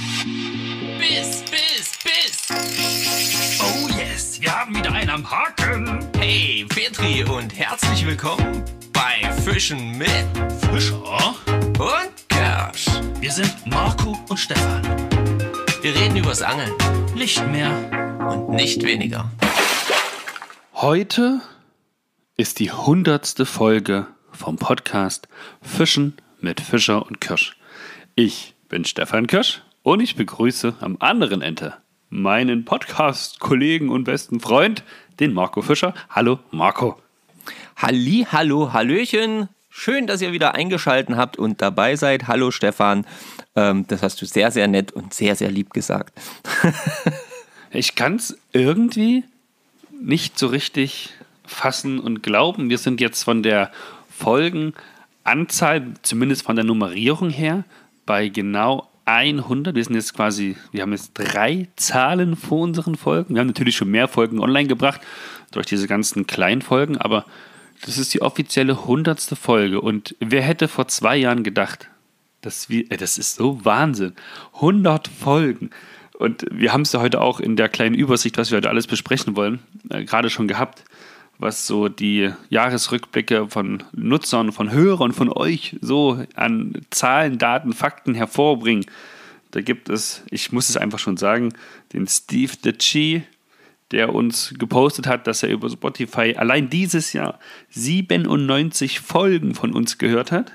Biss, Biss, Biss. Oh yes, wir haben wieder einen am Haken. Hey, Petri und herzlich willkommen bei Fischen mit Fischer. und Kersch. Wir sind Marco und Stefan. Wir reden übers Angeln Nicht mehr. und nicht weniger. Heute ist die hundertste Folge vom Podcast Fischen mit Fischer und Kirsch. Ich bin Stefan Kirsch und ich begrüße am anderen Ende meinen Podcast-Kollegen und besten Freund, den Marco Fischer. Hallo Marco. Halli, hallo, hallöchen. Schön, dass ihr wieder eingeschaltet habt und dabei seid. Hallo Stefan. Ähm, das hast du sehr, sehr nett und sehr, sehr lieb gesagt. Ich kann es irgendwie nicht so richtig fassen und glauben. Wir sind jetzt von der Folgenanzahl, zumindest von der Nummerierung her, bei genau 100. Wir sind jetzt quasi, wir haben jetzt drei Zahlen vor unseren Folgen. Wir haben natürlich schon mehr Folgen online gebracht durch diese ganzen kleinen Folgen, aber das ist die offizielle hundertste Folge. Und wer hätte vor zwei Jahren gedacht, dass wir, äh, das ist so Wahnsinn. 100 Folgen. Und wir haben es ja heute auch in der kleinen Übersicht, was wir heute alles besprechen wollen, äh, gerade schon gehabt, was so die Jahresrückblicke von Nutzern, von Hörern, von euch so an Zahlen, Daten, Fakten hervorbringen. Da gibt es, ich muss es einfach schon sagen, den Steve the G, der uns gepostet hat, dass er über Spotify allein dieses Jahr 97 Folgen von uns gehört hat.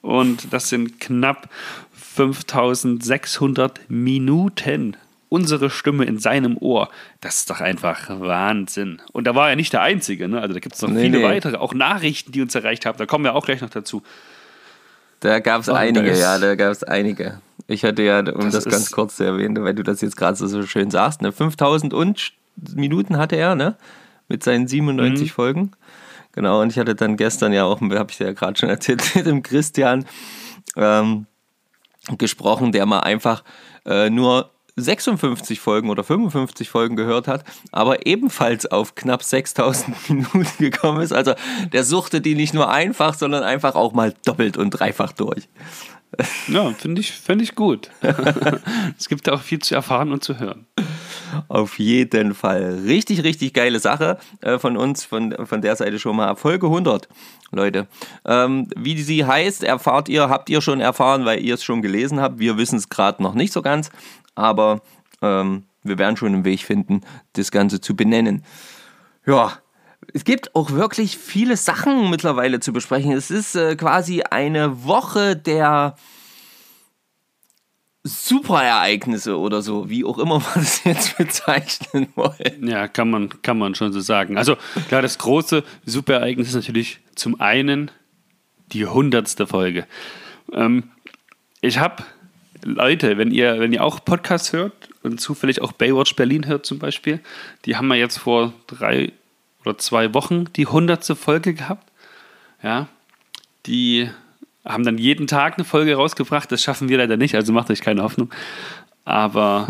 Und das sind knapp 5600 Minuten. Unsere Stimme in seinem Ohr. Das ist doch einfach Wahnsinn. Und da war er nicht der Einzige. Ne? Also da gibt es noch Nee, viele nee. weitere, auch Nachrichten, die uns erreicht haben. Da kommen wir auch gleich noch dazu. Da gab es einige, ja, da gab es einige. Ich hatte ja, um Das das, ganz kurz zu erwähnen, weil du das jetzt gerade so, schön sagst, ne? 5000 und Minuten hatte er, ne? Mit seinen 97 Mhm. Folgen. Genau, und ich hatte dann gestern ja auch, habe ich ja gerade schon erzählt, mit dem Christian ähm, gesprochen, der mal einfach äh, nur 56 Folgen oder 55 Folgen gehört hat, aber ebenfalls auf knapp 6000 Minuten gekommen ist. Also der suchte die nicht nur einfach, sondern einfach auch mal doppelt und dreifach durch. Ja, finde ich, find ich gut. es gibt da auch viel zu erfahren und zu hören. Auf jeden Fall. Richtig, richtig geile Sache äh, von uns, von, von der Seite schon mal. Folge 100, Leute. Ähm, wie sie heißt, erfahrt ihr, habt ihr schon erfahren, weil ihr es schon gelesen habt. Wir wissen es gerade noch nicht so ganz, aber ähm, wir werden schon einen Weg finden, das Ganze zu benennen. Ja, es gibt auch wirklich viele Sachen mittlerweile zu besprechen. Es ist äh, quasi eine Woche der Superereignisse oder so, wie auch immer man es jetzt bezeichnen wollen. Ja, kann man, kann man schon so sagen. Also klar, das große Superereignis ist natürlich zum einen die hundertste Folge. Ähm, ich habe Leute, wenn ihr, wenn ihr auch Podcasts hört und zufällig auch Baywatch Berlin hört zum Beispiel, die haben wir jetzt vor drei oder zwei Wochen die hundertste Folge gehabt. Ja, die haben dann jeden Tag eine Folge rausgebracht. Das schaffen wir leider nicht, also macht euch keine Hoffnung. Aber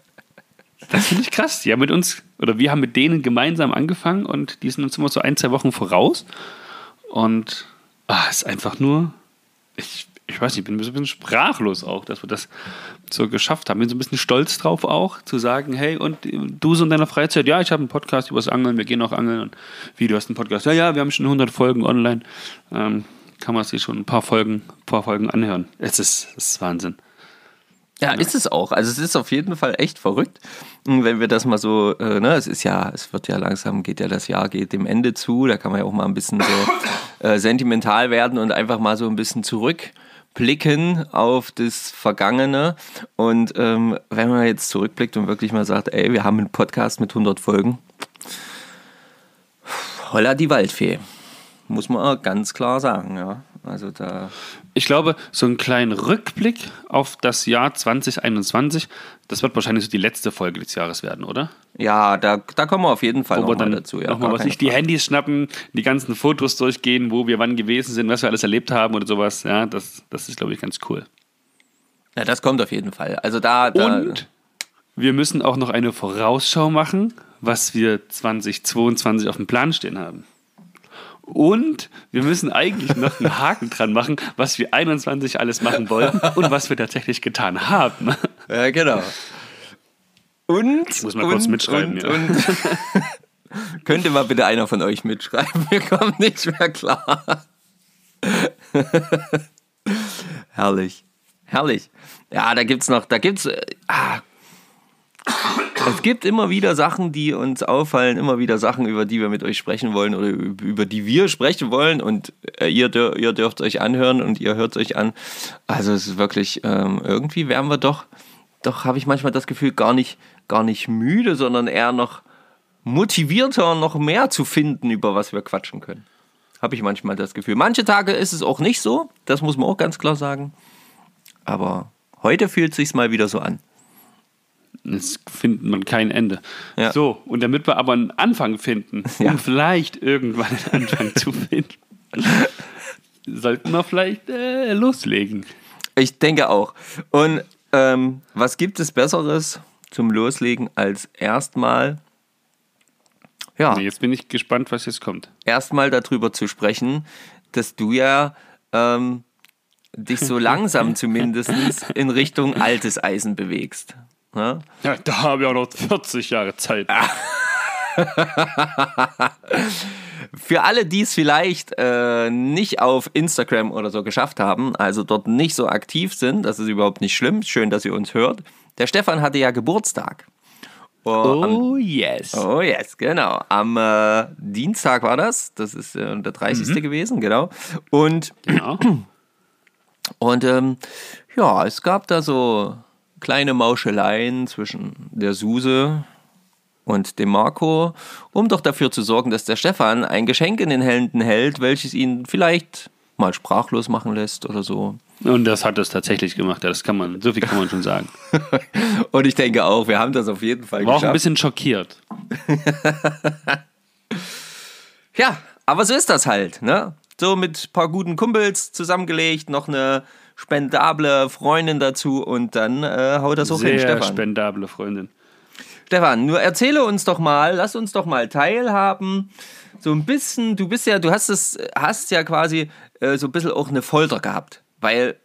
das finde ich krass. Die haben mit uns, oder wir haben mit denen gemeinsam angefangen und die sind uns immer so ein, zwei Wochen voraus. Und ah, ist einfach nur, ich, ich weiß nicht, ich bin so ein bisschen sprachlos auch, dass wir das so geschafft haben. Bin so ein bisschen stolz drauf auch, zu sagen, hey, und du so in deiner Freizeit, ja, ich habe einen Podcast übers Angeln, wir gehen auch angeln. Und wie, du hast einen Podcast? Ja, ja, wir haben schon 100 Folgen online. Ähm, kann man sich schon ein paar Folgen, ein paar Folgen anhören. Es ist, es ist Wahnsinn. Ja, ist es auch. Also es ist auf jeden Fall echt verrückt, wenn wir das mal so, äh, ne, es ist ja, es wird ja langsam, geht ja das Jahr, geht dem Ende zu, da kann man ja auch mal ein bisschen so äh, sentimental werden und einfach mal so ein bisschen zurückblicken auf das Vergangene. Und ähm, wenn man jetzt zurückblickt und wirklich mal sagt, ey, wir haben einen Podcast mit 100 Folgen, holla die Waldfee. Muss man ganz klar sagen, ja. Also da. Ich glaube, so einen kleinen Rückblick auf das Jahr 2021, das wird wahrscheinlich so die letzte Folge des Jahres werden, oder? Ja, da, da kommen wir auf jeden Fall nochmal dazu. Ja, nochmal was nicht die. Handys schnappen, die ganzen Fotos durchgehen, wo wir wann gewesen sind, was wir alles erlebt haben oder sowas. Ja, das, das ist, glaube ich, ganz cool. Ja, das kommt auf jeden Fall. Also da, da Und wir müssen auch noch eine Vorausschau machen, was wir 2022 auf dem Plan stehen haben. Und wir müssen eigentlich noch einen Haken dran machen, was wir 21 alles machen wollten und was wir tatsächlich getan haben. Ja, genau. Und. Ich muss mal kurz und, mitschreiben, Und, ja. und könnte mal bitte einer von euch mitschreiben? Wir kommen nicht mehr klar. Herrlich. Herrlich. Ja, da gibt's noch, da gibt's. Äh, ah. Es gibt immer wieder Sachen, die uns auffallen, immer wieder Sachen, über die wir mit euch sprechen wollen oder über die wir sprechen wollen und äh, ihr, ihr dürft euch anhören und ihr hört euch an. Also es ist wirklich, ähm, irgendwie wären wir doch, doch habe ich manchmal das Gefühl, gar nicht, gar nicht müde, sondern eher noch motivierter, noch mehr zu finden, über was wir quatschen können. Habe ich manchmal das Gefühl. Manche Tage ist es auch nicht so, das muss man auch ganz klar sagen. Aber heute fühlt es sich mal wieder so an. Jetzt findet man kein Ende. Ja. So, und damit wir aber einen Anfang finden, um Ja. vielleicht irgendwann einen Anfang zu finden, sollten wir vielleicht äh, loslegen. Ich denke auch. Und ähm, was gibt es Besseres zum Loslegen als erstmal, ja, Jetzt bin ich gespannt, was jetzt kommt. erstmal darüber zu sprechen, dass du ja ähm, dich so langsam zumindest in Richtung altes Eisen bewegst. Ja? Ja, da habe ich auch noch 40 Jahre Zeit. Für alle, die es vielleicht äh, nicht auf Instagram oder so geschafft haben, also dort nicht so aktiv sind, das ist überhaupt nicht schlimm, schön, dass ihr uns hört. Der Stefan hatte ja Geburtstag. Oh, am, Oh, yes. oh yes, genau. Am äh, Dienstag war das, das ist äh, der 30. gewesen, genau. Und Genau. Und ähm, ja, es gab da so kleine Mauscheleien zwischen der Suse und dem Marco, um doch dafür zu sorgen, dass der Stefan ein Geschenk in den Händen hält, welches ihn vielleicht mal sprachlos machen lässt oder so. Und das hat es tatsächlich gemacht. Ja, das kann man, so viel kann man schon sagen. Und ich denke auch, wir haben das auf jeden Fall War auch ein geschafft. bisschen schockiert. Ja, aber so ist das halt, ne? So mit ein paar guten Kumpels zusammengelegt, noch eine spendable Freundin dazu und dann äh, haut das auch hin, Sehr Stefan. spendable Freundin. Stefan, nur erzähle uns doch mal, lass uns doch mal teilhaben. So ein bisschen, du bist ja, du hast es, hast ja quasi äh, so ein bisschen auch eine Folter gehabt. Weil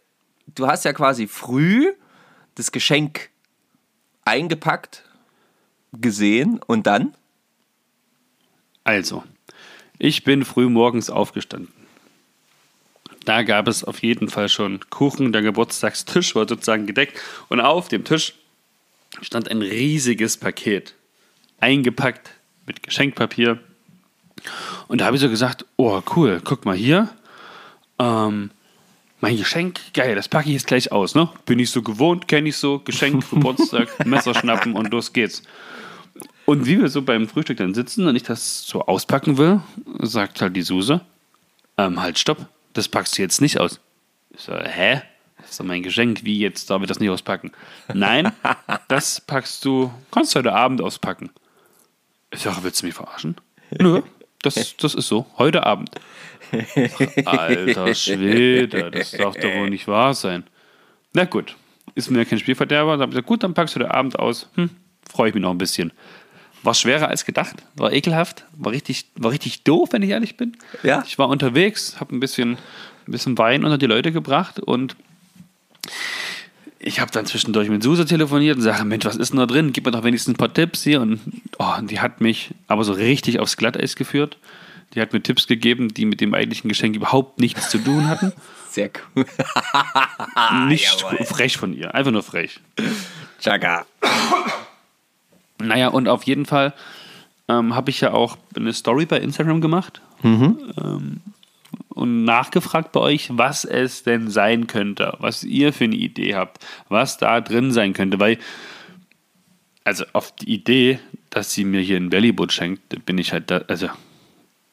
du hast ja quasi früh das Geschenk eingepackt, gesehen und dann? Also, ich bin früh morgens aufgestanden. Da gab es auf jeden Fall schon Kuchen. Der Geburtstagstisch war sozusagen gedeckt. Und auf dem Tisch stand ein riesiges Paket. Eingepackt mit Geschenkpapier. Und da habe ich so gesagt: Oh, cool, guck mal hier. Ähm, mein Geschenk, geil, das packe ich jetzt gleich aus. Ne? Bin ich so gewohnt, kenne ich so. Geschenk, Geburtstag, Messer schnappen und los geht's. Und wie wir so beim Frühstück dann sitzen und ich das so auspacken will, sagt halt die Suse, ähm, halt, stopp, das packst du jetzt nicht aus. Ich so, hä? Das ist doch mein Geschenk, wie jetzt darf ich das nicht auspacken? Nein, das packst du, kannst du heute Abend auspacken. Ich sage, willst du mich verarschen? Nö, das, das ist so, heute Abend. Alter Schwede, das darf doch wohl nicht wahr sein. Na gut, ist mir kein Spielverderber. Dann hab ich gesagt, gut, dann packst du den Abend aus. Hm, freue ich mich noch ein bisschen. War schwerer als gedacht, war ekelhaft, war richtig, war richtig doof, wenn ich ehrlich bin. Ja. Ich war unterwegs, habe ein bisschen, ein bisschen Wein unter die Leute gebracht und ich habe dann zwischendurch mit Suse telefoniert und sage, Mensch, was ist denn da drin? Gib mir doch wenigstens ein paar Tipps hier. Und oh, die hat mich aber so richtig aufs Glatteis geführt. Die hat mir Tipps gegeben, die mit dem eigentlichen Geschenk überhaupt nichts zu tun hatten. Sehr cool. Nicht jawohl. frech von ihr, einfach nur frech. Chaka. Naja, und auf jeden Fall ähm, habe ich ja auch eine Story bei Instagram gemacht ähm, und nachgefragt bei euch, was es denn sein könnte, was ihr für eine Idee habt, was da drin sein könnte, weil, also auf die Idee, dass sie mir hier ein Bellyboot schenkt, bin ich halt, da, also,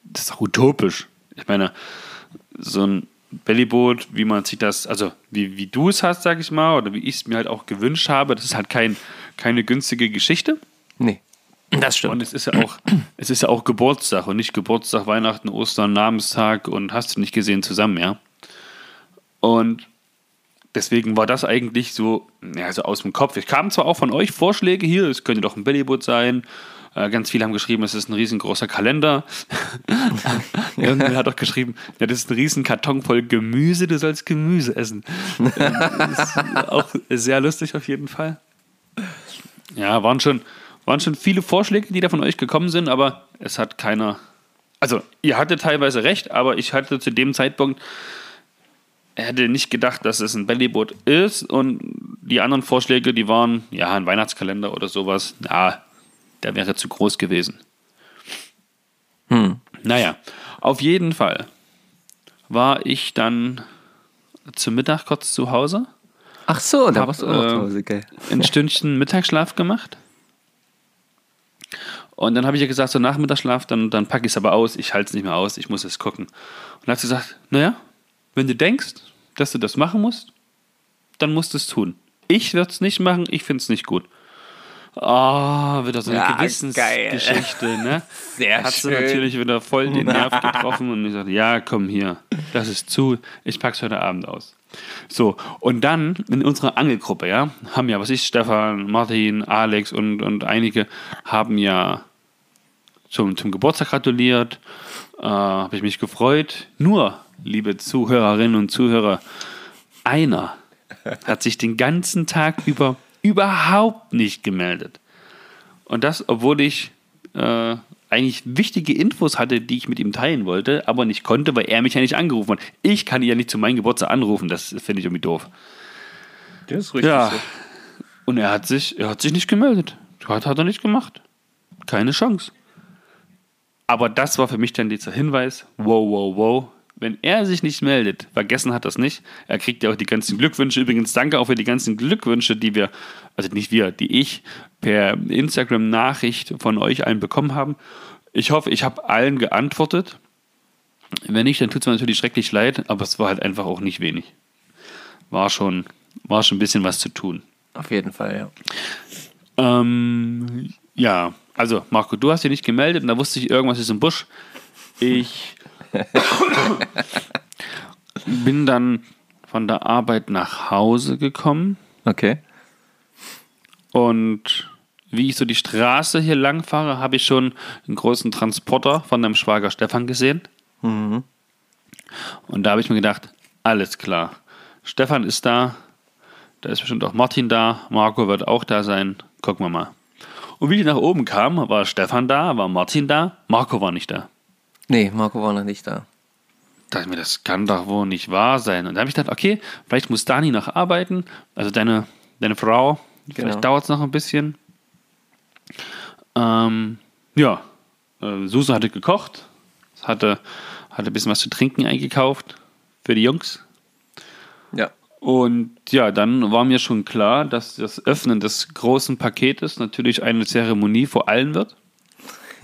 das ist auch utopisch. Ich meine, so ein Bellyboot, wie man sich das, also wie, wie du es hast, sag ich mal, oder wie ich es mir halt auch gewünscht habe, das ist halt kein, keine günstige Geschichte. Nee, das Und stimmt. es ist ja auch, es ist ja auch Geburtstag und nicht Geburtstag, Weihnachten, Ostern, Namenstag und hast du nicht gesehen zusammen, ja. Und deswegen war das eigentlich so, ja, so aus dem Kopf. Ich kam zwar auch von euch Vorschläge hier, es könnte doch ein Bellyboot sein, Äh, ganz viele haben geschrieben, es ist ein riesengroßer Kalender. Irgendwer hat auch geschrieben, ja, das ist ein riesen Karton voll Gemüse, du sollst Gemüse essen. Ähm, ist auch sehr lustig auf jeden Fall. Ja, waren schon, waren schon viele Vorschläge, die da von euch gekommen sind, aber es hat keiner. Also, ihr hattet teilweise recht, aber ich hatte zu dem Zeitpunkt hätte nicht gedacht, dass es ein Bellyboot ist und die anderen Vorschläge, die waren, ja, ein Weihnachtskalender oder sowas, ja, der wäre zu groß gewesen. Hm. Naja, auf jeden Fall war ich dann zum Mittag kurz zu Hause, Ach so, da Hab, warst du auch äh, zu Hause, geil. ein Stündchen Mittagsschlaf gemacht. Und dann habe ich ja gesagt, so Nachmittagsschlaf, dann, dann packe ich es aber aus, ich halte es nicht mehr aus, ich muss es gucken. Und dann hat sie gesagt, naja, wenn du denkst, dass du das machen musst, dann musst du es tun. Ich würde es nicht machen, ich finde es nicht gut. Ah, wieder so eine Ja, Gewissensgeschichte, ne? Sehr Hat sie schön. natürlich wieder voll den Nerv getroffen und ich sagte, ja, komm hier, das ist zu, ich pack's heute Abend aus. So, und dann in unserer Angelgruppe, ja, haben ja, was ich, Stefan, Martin, Alex und, und einige haben ja zum, zum Geburtstag gratuliert, äh, habe ich mich gefreut. Nur, liebe Zuhörerinnen und Zuhörer, einer hat sich den ganzen Tag über überhaupt nicht gemeldet. Und das, obwohl ich äh, eigentlich wichtige Infos hatte, die ich mit ihm teilen wollte, aber nicht konnte, weil er mich ja nicht angerufen hat. Ich kann ihn ja nicht zu meinem Geburtstag anrufen, das finde ich irgendwie doof. Das ist richtig Ja. so. Und er hat sich, er hat sich nicht gemeldet. Hat, hat er nicht gemacht. Keine Chance. Aber das war für mich dann dieser Hinweis, wow, wow, wow. Wenn er sich nicht meldet, vergessen hat das nicht. Er kriegt ja auch die ganzen Glückwünsche. Übrigens, danke auch für die ganzen Glückwünsche, die wir, also nicht wir, die ich per Instagram-Nachricht von euch allen bekommen haben. Ich hoffe, ich habe allen geantwortet. Wenn nicht, dann tut es mir natürlich schrecklich leid, aber es war halt einfach auch nicht wenig. War schon, war schon ein bisschen was zu tun. Auf jeden Fall, ja. Ähm, ja, also Marco, du hast dich nicht gemeldet und da wusste ich, irgendwas ist im Busch. Ich bin dann von der Arbeit nach Hause gekommen Okay. und wie ich so die Straße hier lang fahre, habe ich schon einen großen Transporter von deinem Schwager Stefan gesehen. Und da habe ich mir gedacht, alles klar. Stefan ist da, da ist bestimmt auch Martin da, Marco wird auch da sein. Gucken wir mal. Und wie ich nach oben kam, war Stefan da, war Martin da, Marco war nicht da. Nee, Marco war noch nicht da. Da dachte ich mir, das kann doch wohl nicht wahr sein. Und da habe ich gedacht, okay, vielleicht muss Dani noch arbeiten, also deine, deine Frau. Genau. Vielleicht dauert es noch ein bisschen. Ähm, ja, äh, Suse hatte gekocht, hatte, hatte ein bisschen was zu trinken eingekauft für die Jungs. Ja. Und ja, dann war mir schon klar, dass das Öffnen des großen Paketes natürlich eine Zeremonie vor allen wird.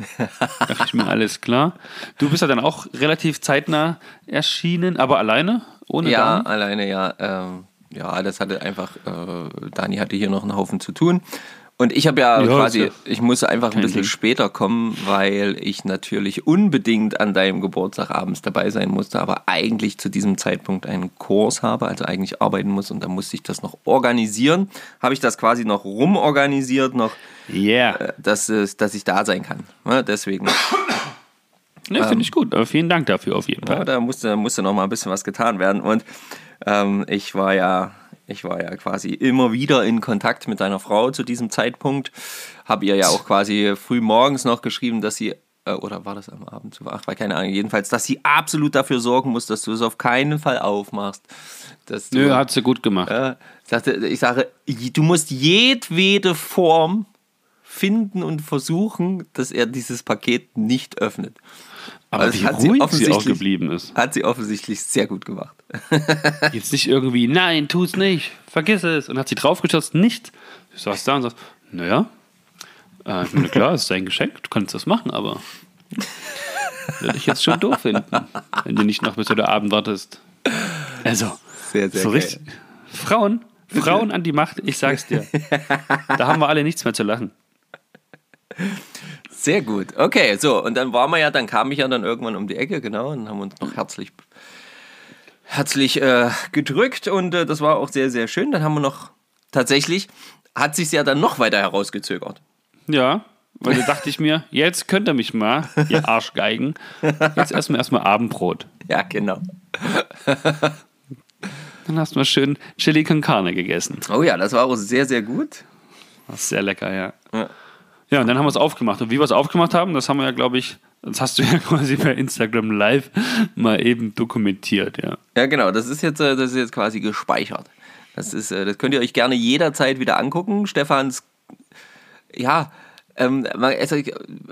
dachte ich mir, alles klar. Du bist ja dann auch relativ zeitnah erschienen, aber alleine? Ohne Ja, Dani? alleine, ja. Ähm, ja, das hatte einfach, äh, Dani hatte hier noch einen Haufen zu tun. Und ich habe ja, Ja, quasi, ja ich musste einfach ein bisschen Ding. später kommen, weil ich natürlich unbedingt an deinem Geburtstag abends dabei sein musste, aber eigentlich zu diesem Zeitpunkt einen Kurs habe, also eigentlich arbeiten muss und da musste ich das noch organisieren. Habe ich das quasi noch rumorganisiert, noch, Yeah. äh, dass, es, dass ich da sein kann. Ja, deswegen. Ne, Finde ich gut. Aber vielen Dank dafür auf jeden Ja, Fall. da musste, musste noch mal ein bisschen was getan werden. Und ähm, ich war ja, ich war ja quasi immer wieder in Kontakt mit deiner Frau zu diesem Zeitpunkt. Habe ihr ja auch quasi früh morgens noch geschrieben, dass sie äh, oder war das am Abend zu ach, war keine Ahnung, jedenfalls, dass sie absolut dafür sorgen muss, dass du es auf keinen Fall aufmachst. Dass du, Nö, hat sie gut gemacht. äh, sagte, ich sage, du musst jedwede Form finden und versuchen, dass er dieses Paket nicht öffnet. Aber Also wie hat sie ruhig sie auch offensichtlich- geblieben ist. Hat sie offensichtlich sehr gut gemacht. Jetzt nicht irgendwie, nein, tu's nicht, vergiss es. Und hat sie draufgestürzt, nicht. Du saß da und sagst, naja, äh, ich meine, klar, es ist dein Geschenk, du kannst das machen, aber würde ich jetzt schon doof finden, wenn du nicht noch bis heute Abend wartest. Also, Sehr, sehr so geil. richtig. Frauen, Frauen an die Macht, ich sag's dir. Da haben wir alle nichts mehr zu lachen. Sehr gut. Okay, so, und dann waren wir ja, dann kam ich ja dann irgendwann um die Ecke, genau, und haben uns noch herzlich, herzlich äh, gedrückt und äh, das war auch sehr, sehr schön. Dann haben wir noch, tatsächlich, hat sich ja dann noch weiter herausgezögert. Ja, Weil da dachte ich mir, jetzt könnt ihr mich mal, ihr Arschgeigen. Jetzt essen wir erstmal Abendbrot. Ja, genau. Dann hast du mal schön Chili con Carne gegessen. Oh ja, das war auch sehr, sehr gut. Das ist sehr lecker, ja. Ja. Ja, und dann haben wir es aufgemacht. Und wie wir es aufgemacht haben, das haben wir ja, glaube ich, das hast du ja quasi bei Instagram Live mal eben dokumentiert, ja. Ja, genau. Das ist jetzt, äh, das ist jetzt quasi gespeichert. Das, ist, äh, das könnt ihr euch gerne jederzeit wieder angucken. Stefans, ja, ähm, also,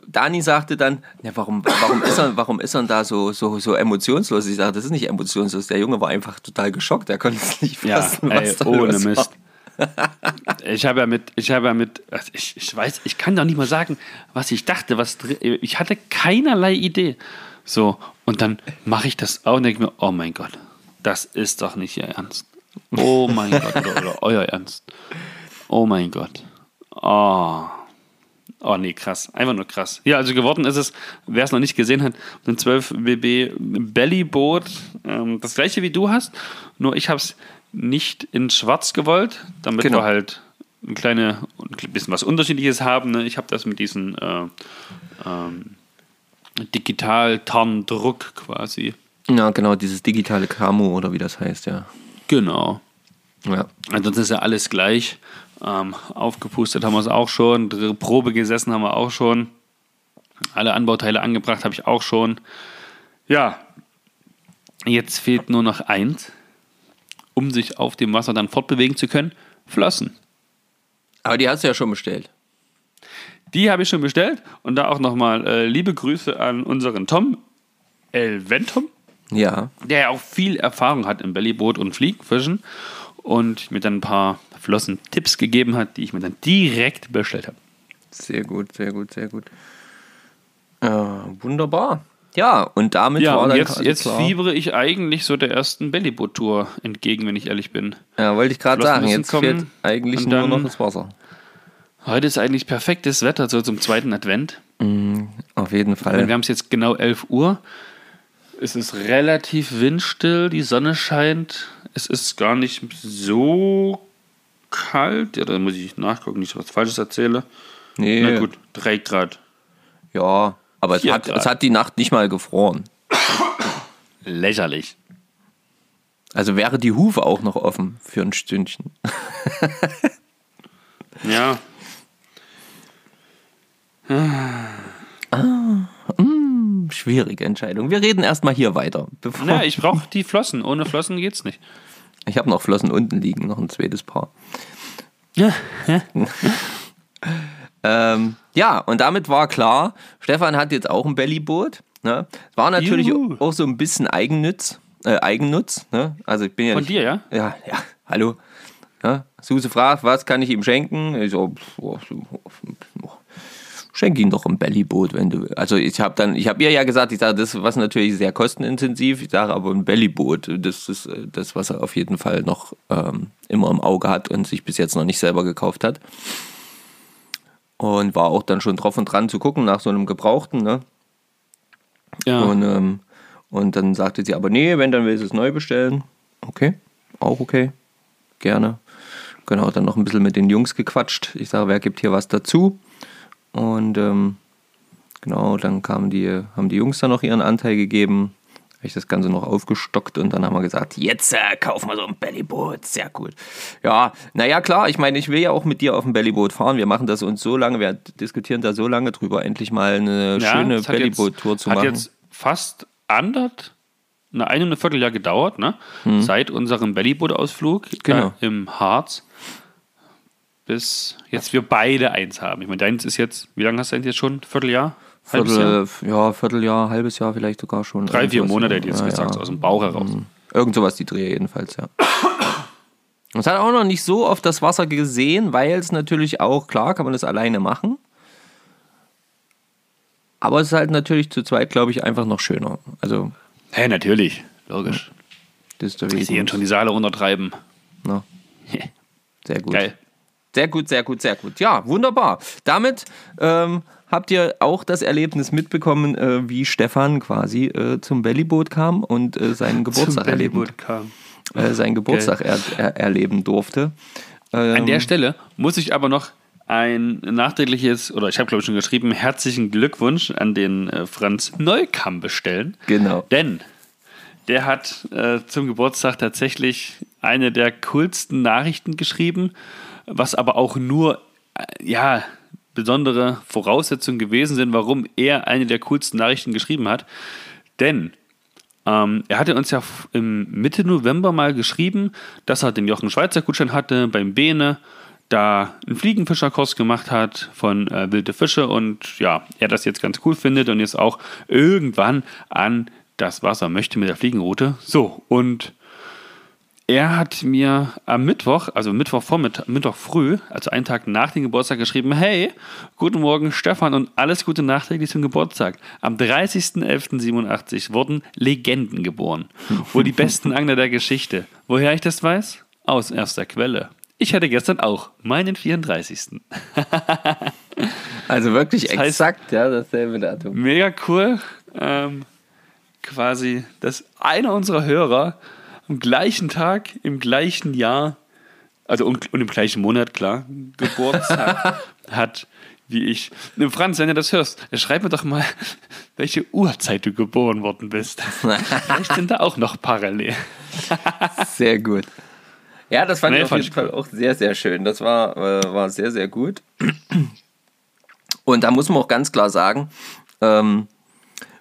Dani sagte dann, ja, warum, warum, ist er, warum ist er da so, so, so emotionslos? Ich sage, das ist nicht emotionslos. Der Junge war einfach total geschockt. Er konnte es nicht Ja, fassen, ey, da ohne los Mist. war. Ich habe ja mit, ich habe ja mit, also ich, ich weiß, ich kann doch nicht mal sagen, was ich dachte, was ich hatte keinerlei Idee. So, und dann mache ich das auch und denke mir, oh mein Gott, das ist doch nicht Ihr Ernst. Oh mein Gott, oder, oder euer Ernst. Oh mein Gott. Oh. Oh nee, krass. Einfach nur krass. Ja, also geworden ist es, wer es noch nicht gesehen hat, ein 12 BB Bellyboot. Ähm, das gleiche wie du hast, nur ich habe es nicht in schwarz gewollt, damit Genau. wir halt ein kleine, ein bisschen was Unterschiedliches haben. Ne? Ich habe das mit diesem äh, ähm, Digital-Tarndruck quasi. Ja, genau, dieses digitale Camo oder wie das heißt, ja. Genau. Ja, Ansonsten ist ja alles gleich. Ähm, aufgepustet haben wir es auch schon. Probe gesessen haben wir auch schon. Alle Anbauteile angebracht habe ich auch schon. Ja, jetzt fehlt nur noch eins, um sich auf dem Wasser dann fortbewegen zu können. Flossen. aber die hast du ja schon bestellt. Die habe ich schon bestellt. Und da auch nochmal äh, liebe Grüße an unseren Tom Elventum. Ja, der ja auch viel Erfahrung hat im Bellyboot und Fliegenfischen und mir dann ein paar Flossen-Tipps gegeben hat, die ich mir dann direkt bestellt habe. sehr gut, sehr gut, sehr gut. Ja, wunderbar. Ja, und damit Ja, war und dann jetzt, jetzt klar. fiebere ich eigentlich so der ersten Bellyboot-Tour entgegen, wenn ich ehrlich bin. Ja, wollte ich gerade sagen, jetzt kommen fehlt eigentlich und nur dann- noch das Wasser. Heute ist eigentlich perfektes Wetter, so zum zweiten Advent. Auf jeden Wir Fall. haben es jetzt genau 11 Uhr. Es ist relativ windstill, die Sonne scheint. Es ist gar nicht so kalt. Ja, da muss ich nachgucken, nicht was Falsches erzähle. Nee, Na gut, 3 Grad. ja, aber es hat, es hat die Nacht nicht mal gefroren. Lächerlich. Also wäre die Hufe auch noch offen für ein Stündchen. Ja, Schwierige Entscheidung. Wir reden erstmal hier weiter. Na, ich brauche die Flossen. Ohne Flossen geht's nicht. ich habe noch Flossen unten liegen, noch ein zweites Paar. Ja, Ähm, ja, und damit war klar, Stefan hat jetzt auch ein Bellyboot. Ne? War natürlich Juhu. auch so ein bisschen Eigennutz. Äh, Eigennutz ne? Also ich bin ja Von nicht, dir, ja? Ja, ja, hallo. Ja, Suse fragt, was kann ich ihm schenken? Ich so, oh, oh, schenk ihm doch ein Bellyboot, wenn du. Also ich habe dann, ich habe ihr ja gesagt, ich sage, das was natürlich sehr kostenintensiv. Ich sage aber ein Bellyboot, das ist äh, das, was er auf jeden Fall noch ähm, immer im Auge hat und sich bis jetzt noch nicht selber gekauft hat. Und war auch dann schon drauf und dran zu gucken nach so einem Gebrauchten, ne? Ja. Und, ähm, und dann sagte sie, aber nee, wenn, dann will sie es neu bestellen. Okay, auch okay, gerne. Genau, dann noch ein bisschen mit den Jungs gequatscht. Ich sage, wer gibt hier was dazu? Und ähm, genau, dann kamen die, haben die Jungs dann noch ihren Anteil gegeben. Habe ich das Ganze noch aufgestockt und dann haben wir gesagt, jetzt äh, kaufen wir so ein Bellyboot, sehr gut. Ja, naja, klar, ich meine, ich will ja auch mit dir auf dem Bellyboot fahren. Wir machen das uns so lange, wir diskutieren da so lange drüber, endlich mal eine ja, schöne hat Bellyboot-Tour zu Hat machen. jetzt fast andert, eine ein und ein Vierteljahr gedauert, ne? Seit unserem Bellyboot-Ausflug Mhm. Genau. äh, im Harz. Bis jetzt wir beide eins haben. Ich meine, deins ist jetzt, wie lange hast du deins jetzt schon? Vierteljahr? Viertel, ja, Vierteljahr, halbes Jahr vielleicht sogar schon. Drei, vier Monate hätte ich jetzt ja, gesagt, ja. aus dem Bauch heraus. Irgend sowas die Drehe jedenfalls, ja. Es hat auch noch nicht so oft das Wasser gesehen, weil es natürlich auch, klar, kann man das alleine machen. Aber es ist halt natürlich zu zweit, glaube ich, einfach noch schöner. Also, Hä, natürlich. Logisch. deswegen. Ich sehe schon die Saale untertreiben. Na, sehr gut. Geil. Sehr gut, sehr gut, sehr gut. Ja, wunderbar. Damit ähm, habt ihr auch das Erlebnis mitbekommen, äh, wie Stefan quasi äh, zum Bellyboot kam und äh, seinen Geburtstag erleben, äh, seinen Geburtstag er, er, erleben durfte. Ähm, An der Stelle muss ich aber noch ein nachträgliches, oder ich habe glaube ich schon geschrieben, herzlichen Glückwunsch an den äh, Franz Neukamm bestellen. Genau. Denn der hat äh, zum Geburtstag tatsächlich eine der coolsten Nachrichten geschrieben, was aber auch nur, äh, ja, besondere Voraussetzungen gewesen sind, warum er eine der coolsten Nachrichten geschrieben hat. Denn ähm, er hatte uns ja im Mitte November mal geschrieben, dass er den Jochen Schweizer Gutschein hatte beim Bene, da einen Fliegenfischerkurs gemacht hat von äh, wilde Fische und ja, er das jetzt ganz cool findet und jetzt auch irgendwann an das Wasser möchte mit der Fliegenroute. So, und er hat mir am Mittwoch, also Mittwochvormittag, Mittwoch früh, also einen Tag nach dem Geburtstag geschrieben, hey, guten Morgen Stefan und alles Gute nachträglich zum Geburtstag. Am 30.11.87 wurden Legenden geboren. Wohl die besten Angler der Geschichte. Woher ich das weiß? Aus erster Quelle. Ich hatte gestern auch meinen 34. Also wirklich Das heißt- exakt, ja, dasselbe Datum. Mega cool. Ähm, quasi, dass einer unserer Hörer am gleichen Tag, im gleichen Jahr, also und, und im gleichen Monat, klar, Geburtstag hat wie ich. Franz, wenn du das hörst, schreib mir doch mal, welche Uhrzeit du geboren worden bist. Vielleicht sind da auch noch parallel. Sehr gut. Ja, das fand Nee, ich auf fand jeden Fall auch sehr, sehr schön. Das war, äh, war sehr, sehr gut. Und da muss man auch ganz klar sagen, ähm,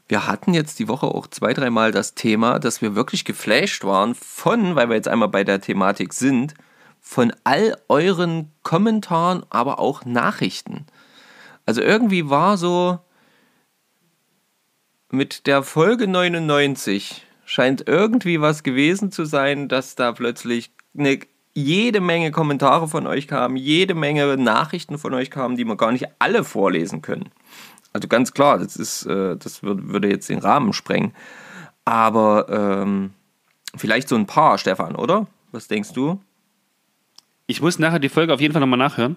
wir hatten jetzt die Woche auch zwei, dreimal das Thema, dass wir wirklich geflasht waren von, weil wir jetzt einmal bei der Thematik sind, von all euren Kommentaren, aber auch Nachrichten. Also irgendwie war so mit der Folge 99 scheint irgendwie was gewesen zu sein, dass da plötzlich eine, jede Menge Kommentare von euch kamen, jede Menge Nachrichten von euch kamen, die wir gar nicht alle vorlesen können. Also ganz klar, das ist, äh, das würd, würde jetzt den Rahmen sprengen. Aber ähm, vielleicht so ein paar, Stefan, oder? Was denkst du? Ich muss nachher die Folge auf jeden Fall nochmal nachhören.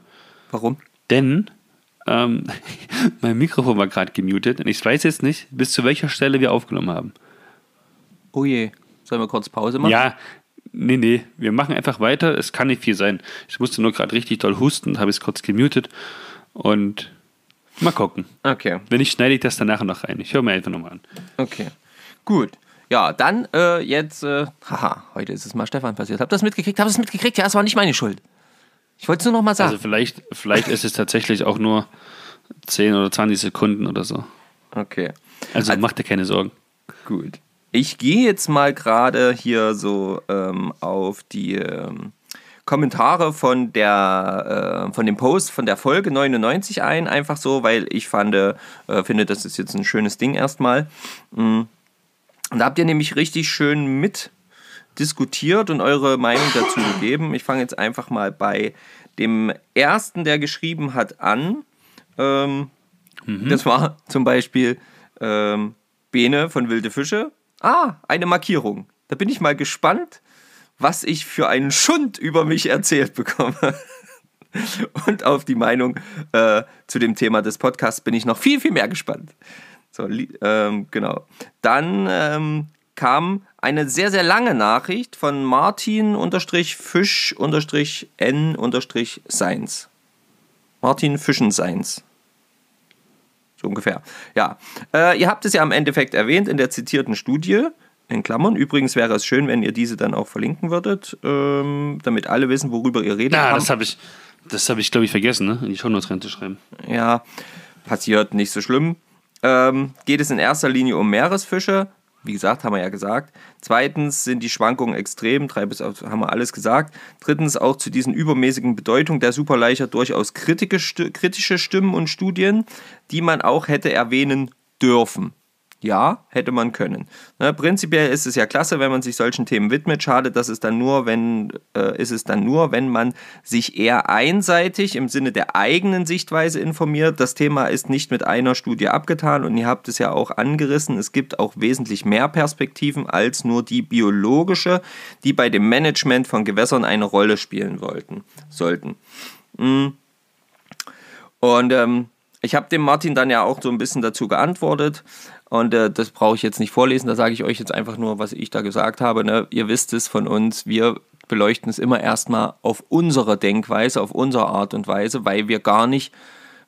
Warum? Denn ähm, mein Mikrofon war gerade gemutet und ich weiß jetzt nicht, bis zu welcher Stelle wir aufgenommen haben. Oh je. Sollen wir kurz Pause machen? Ja, nee, nee, wir machen einfach weiter. Es kann nicht viel sein. Ich musste nur gerade richtig doll husten, habe es kurz gemutet und mal gucken. Okay. Wenn nicht, schneide ich das danach noch rein. Ich höre mir einfach nochmal an. Okay, gut. Ja, dann äh, jetzt, äh, haha, heute ist es mal Stefan passiert. Habt ihr das mitgekriegt? Habt ihr das mitgekriegt? Ja, es war nicht meine Schuld. Ich wollte es nur noch mal sagen. Also vielleicht, vielleicht ist es tatsächlich auch nur 10 oder 20 Sekunden oder so. okay, Also mach dir keine Sorgen. gut. Ich gehe jetzt mal gerade hier so ähm, auf die ähm, Kommentare von der äh, von dem Post von der Folge 99 ein, einfach so, weil ich fand, äh, finde, das ist jetzt ein schönes Ding erstmal. Mm. Und da habt ihr nämlich richtig schön mit diskutiert und eure Meinung dazu gegeben. Ich fange jetzt einfach mal bei dem ersten, der geschrieben hat, an. Ähm, Das war zum Beispiel ähm, Bene von Wilde Fische. Ah, eine Markierung. Da bin ich mal gespannt, was ich für einen Schund über mich erzählt bekomme. Und auf die Meinung äh, zu dem Thema des Podcasts bin ich noch viel, viel mehr gespannt. So, ähm, genau. Dann ähm, kam eine sehr, sehr lange Nachricht von Martin-Fisch-N-Seins. Martin Fischen-Seins. So ungefähr. Ja. Äh, ihr habt es ja am Endeffekt erwähnt in der zitierten Studie. In Klammern. Übrigens wäre es schön, wenn ihr diese dann auch verlinken würdet, ähm, damit alle wissen, worüber ihr redet. Ja, das habe ich, das habe ich, glaube ich, vergessen, ne? in die Shownotes reinzuschreiben. ja, passiert nicht so schlimm. Ähm, geht es in erster Linie um Meeresfische. Wie gesagt, haben wir ja gesagt. Zweitens sind die Schwankungen extrem. Drei bis auf, haben wir alles gesagt. Drittens auch zu diesen übermäßigen Bedeutung der Superleicher durchaus kritische Stimmen und Studien, die man auch hätte erwähnen dürfen. Ja, hätte man können. Ne, prinzipiell ist es ja klasse, wenn man sich solchen Themen widmet. Schade, dass es dann nur, wenn äh, ist es dann nur, wenn man sich eher einseitig im Sinne der eigenen Sichtweise informiert. Das Thema ist nicht mit einer Studie abgetan und ihr habt es ja auch angerissen. Es gibt auch wesentlich mehr Perspektiven als nur die biologische, die bei dem Management von Gewässern eine Rolle spielen wollten, sollten. Und ähm, ich habe dem Martin dann ja auch so ein bisschen dazu geantwortet. Und äh, das brauche ich jetzt nicht vorlesen, da sage ich euch jetzt einfach nur, was ich da gesagt habe. Ne? Ihr wisst es von uns, wir beleuchten es immer erstmal auf unsere Denkweise, auf unsere Art und Weise, weil wir gar nicht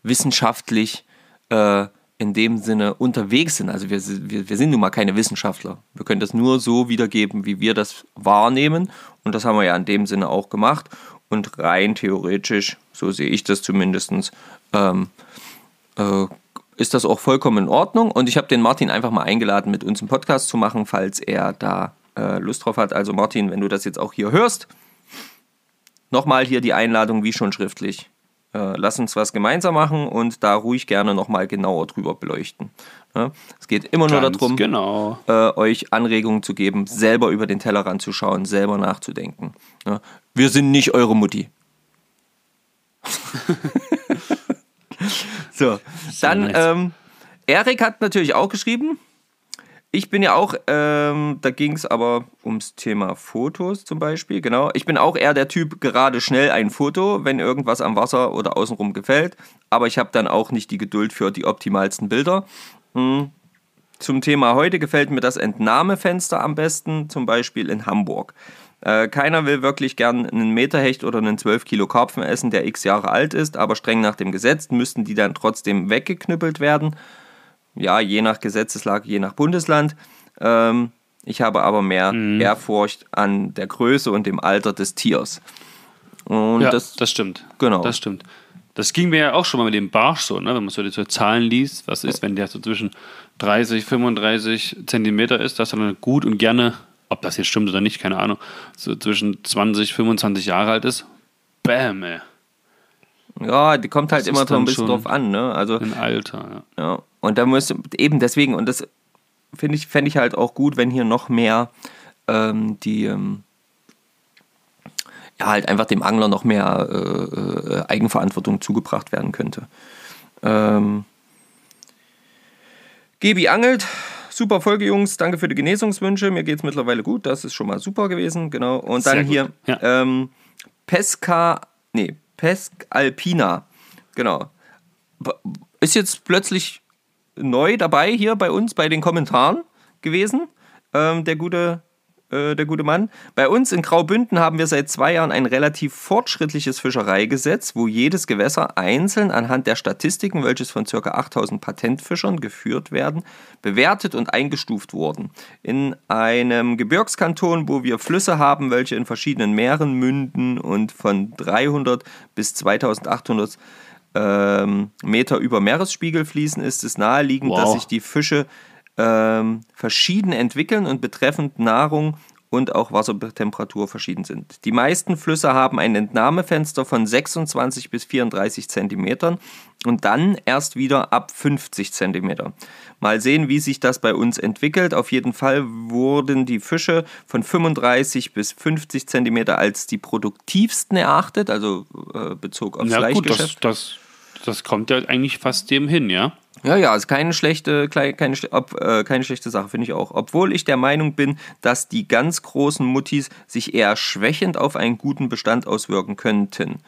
wissenschaftlich äh, in dem Sinne unterwegs sind. Also wir, wir, wir sind nun mal keine Wissenschaftler. Wir können das nur so wiedergeben, wie wir das wahrnehmen. Und das haben wir ja in dem Sinne auch gemacht. Und rein theoretisch, so sehe ich das zumindest, ähm, äh, ist das auch vollkommen in Ordnung. Und ich habe den Martin einfach mal eingeladen, mit uns einen Podcast zu machen, falls er da äh, Lust drauf hat. Also Martin, wenn du das jetzt auch hier hörst, nochmal hier die Einladung, wie schon schriftlich. Äh, lass uns was gemeinsam machen und da ruhig gerne nochmal genauer drüber beleuchten. Ja, es geht immer nur Ganz darum, Genau. äh, euch Anregungen zu geben, selber über den Tellerrand zu schauen, selber nachzudenken. Ja, wir sind nicht eure Mutti. so, dann ähm, Erik hat natürlich auch geschrieben. Ich bin ja auch, ähm, da ging es aber ums Thema Fotos zum Beispiel, genau. Ich bin auch eher der Typ, gerade schnell ein Foto, wenn irgendwas am Wasser oder außenrum gefällt. Aber ich habe dann auch nicht die Geduld für die optimalsten Bilder. Hm. Zum Thema heute gefällt mir das Entnahmefenster am besten, zum Beispiel in Hamburg. Äh, keiner will wirklich gern einen Meterhecht oder einen 12 Kilo Karpfen essen, der x Jahre alt ist, aber streng nach dem Gesetz müssten die dann trotzdem weggeknüppelt werden. Ja, je nach Gesetzeslage, je nach Bundesland. Ähm, ich habe aber mehr Ehrfurcht an der Größe und dem Alter des Tiers. Und Ja, das, das, stimmt. genau. Das stimmt. Das ging mir ja auch schon mal mit dem Barsch so, ne? wenn man so die so Zahlen liest. Was ist, wenn der so zwischen 30, 35 Zentimeter ist, dass er dann gut und gerne, ob das jetzt stimmt oder nicht, keine Ahnung, so zwischen 20, 25 Jahre alt ist. Bäm, ey. ja, die kommt halt Das immer so ein bisschen drauf an. Ne? Also Im Alter, ja. Ja, und da muss eben deswegen, und das finde ich, fände ich halt auch gut, wenn hier noch mehr ähm, die, ähm, ja, halt einfach dem Angler noch mehr äh, äh, Eigenverantwortung zugebracht werden könnte. Ähm, Gebi angelt. Super Folge, Jungs. Danke für die Genesungswünsche. Mir geht es mittlerweile gut. Das ist schon mal super gewesen. Genau. Und Sehr dann gut. hier Ja. ähm, Pesca, nee, Pesc Alpina. Genau. Ist jetzt plötzlich neu dabei hier bei uns bei den Kommentaren gewesen. Ähm, der gute äh, der gute Mann. Bei uns in Graubünden haben wir seit zwei Jahren ein relativ fortschrittliches Fischereigesetz, wo jedes Gewässer einzeln anhand der Statistiken, welches von ca. 8000 Patentfischern geführt werden, bewertet und eingestuft wurden. In einem Gebirgskanton, wo wir Flüsse haben, welche in verschiedenen Meeren münden und von 300 bis 2800 ähm, Meter über Meeresspiegel fließen, ist es naheliegend, Wow. dass sich die Fische ähm, verschieden entwickeln und betreffend Nahrung und auch Wassertemperatur verschieden sind. Die meisten Flüsse haben ein Entnahmefenster von 26 bis 34 Zentimetern und dann erst wieder ab 50 Zentimeter. Mal sehen, wie sich das bei uns entwickelt. Auf jeden Fall wurden die Fische von 35 bis 50 Zentimeter als die produktivsten erachtet, also äh, bezog aufs Ja, gut, das, das, das kommt ja eigentlich fast dem hin, ja. Ja, ja, ist keine schlechte, keine, ob, äh, keine schlechte Sache, finde ich auch. Obwohl ich der Meinung bin, dass die ganz großen Muttis sich eher schwächend auf einen guten Bestand auswirken könnten.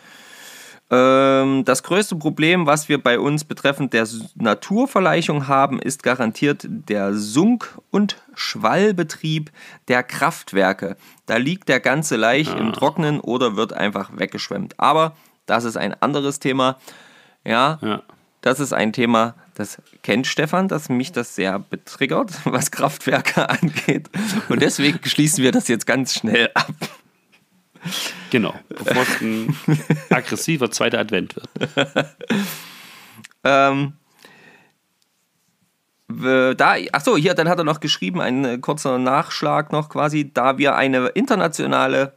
Ähm, das größte Problem, was wir bei uns betreffend der Naturverleichung haben, ist garantiert der Sunk- und Schwallbetrieb der Kraftwerke. Da liegt der ganze Laich im Trocknen oder wird einfach weggeschwemmt. Aber das ist ein anderes Thema. Ja, Ja. das ist ein Thema, das kennt Stefan, dass mich das sehr betriggert, was Kraftwerke angeht. Und deswegen schließen wir das jetzt ganz schnell ab. Genau. Bevor es ein aggressiver zweiter Advent wird. Ähm, da, achso, hier, dann hat er noch geschrieben, ein kurzer Nachschlag noch quasi, da wir eine internationale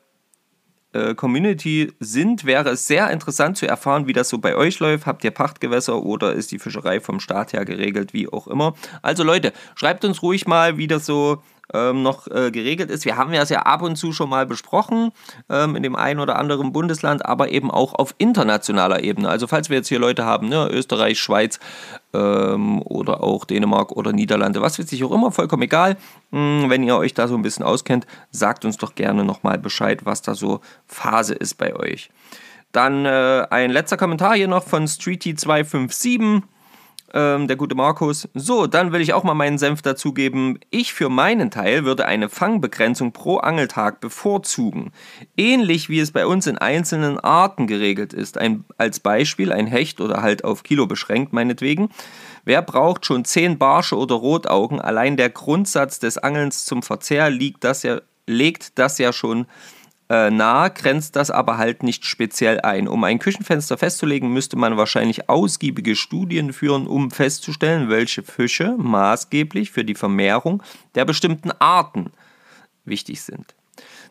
äh, Community sind, wäre es sehr interessant zu erfahren, wie das so bei euch läuft. Habt ihr Pachtgewässer oder ist die Fischerei vom Staat her geregelt, wie auch immer? Also Leute, schreibt uns ruhig mal, wie das so ähm, noch äh, geregelt ist. Wir haben ja es ja ab und zu schon mal besprochen, ähm, in dem einen oder anderen Bundesland, aber eben auch auf internationaler Ebene. Also falls wir jetzt hier Leute haben, ne, Österreich, Schweiz ähm, oder auch Dänemark oder Niederlande, was weiß ich auch immer, vollkommen egal. Hm, wenn ihr euch da so ein bisschen auskennt, sagt uns doch gerne nochmal Bescheid, was da so Phase ist bei euch. Dann äh, ein letzter Kommentar hier noch von Streety257. Ähm, der gute Markus. So, dann will ich auch mal meinen Senf dazugeben. Ich für meinen Teil würde eine Fangbegrenzung pro Angeltag bevorzugen. Ähnlich wie es bei uns in einzelnen Arten geregelt ist. Ein, als Beispiel ein Hecht oder halt auf Kilo beschränkt, meinetwegen. Wer braucht schon 10 Barsche oder Rotaugen? Allein der Grundsatz des Angelns zum Verzehr liegt das ja, legt das ja schon äh, nahe, grenzt das aber halt nicht speziell ein. Um ein Küchenfenster festzulegen, müsste man wahrscheinlich ausgiebige Studien führen, um festzustellen, welche Fische maßgeblich für die Vermehrung der bestimmten Arten wichtig sind.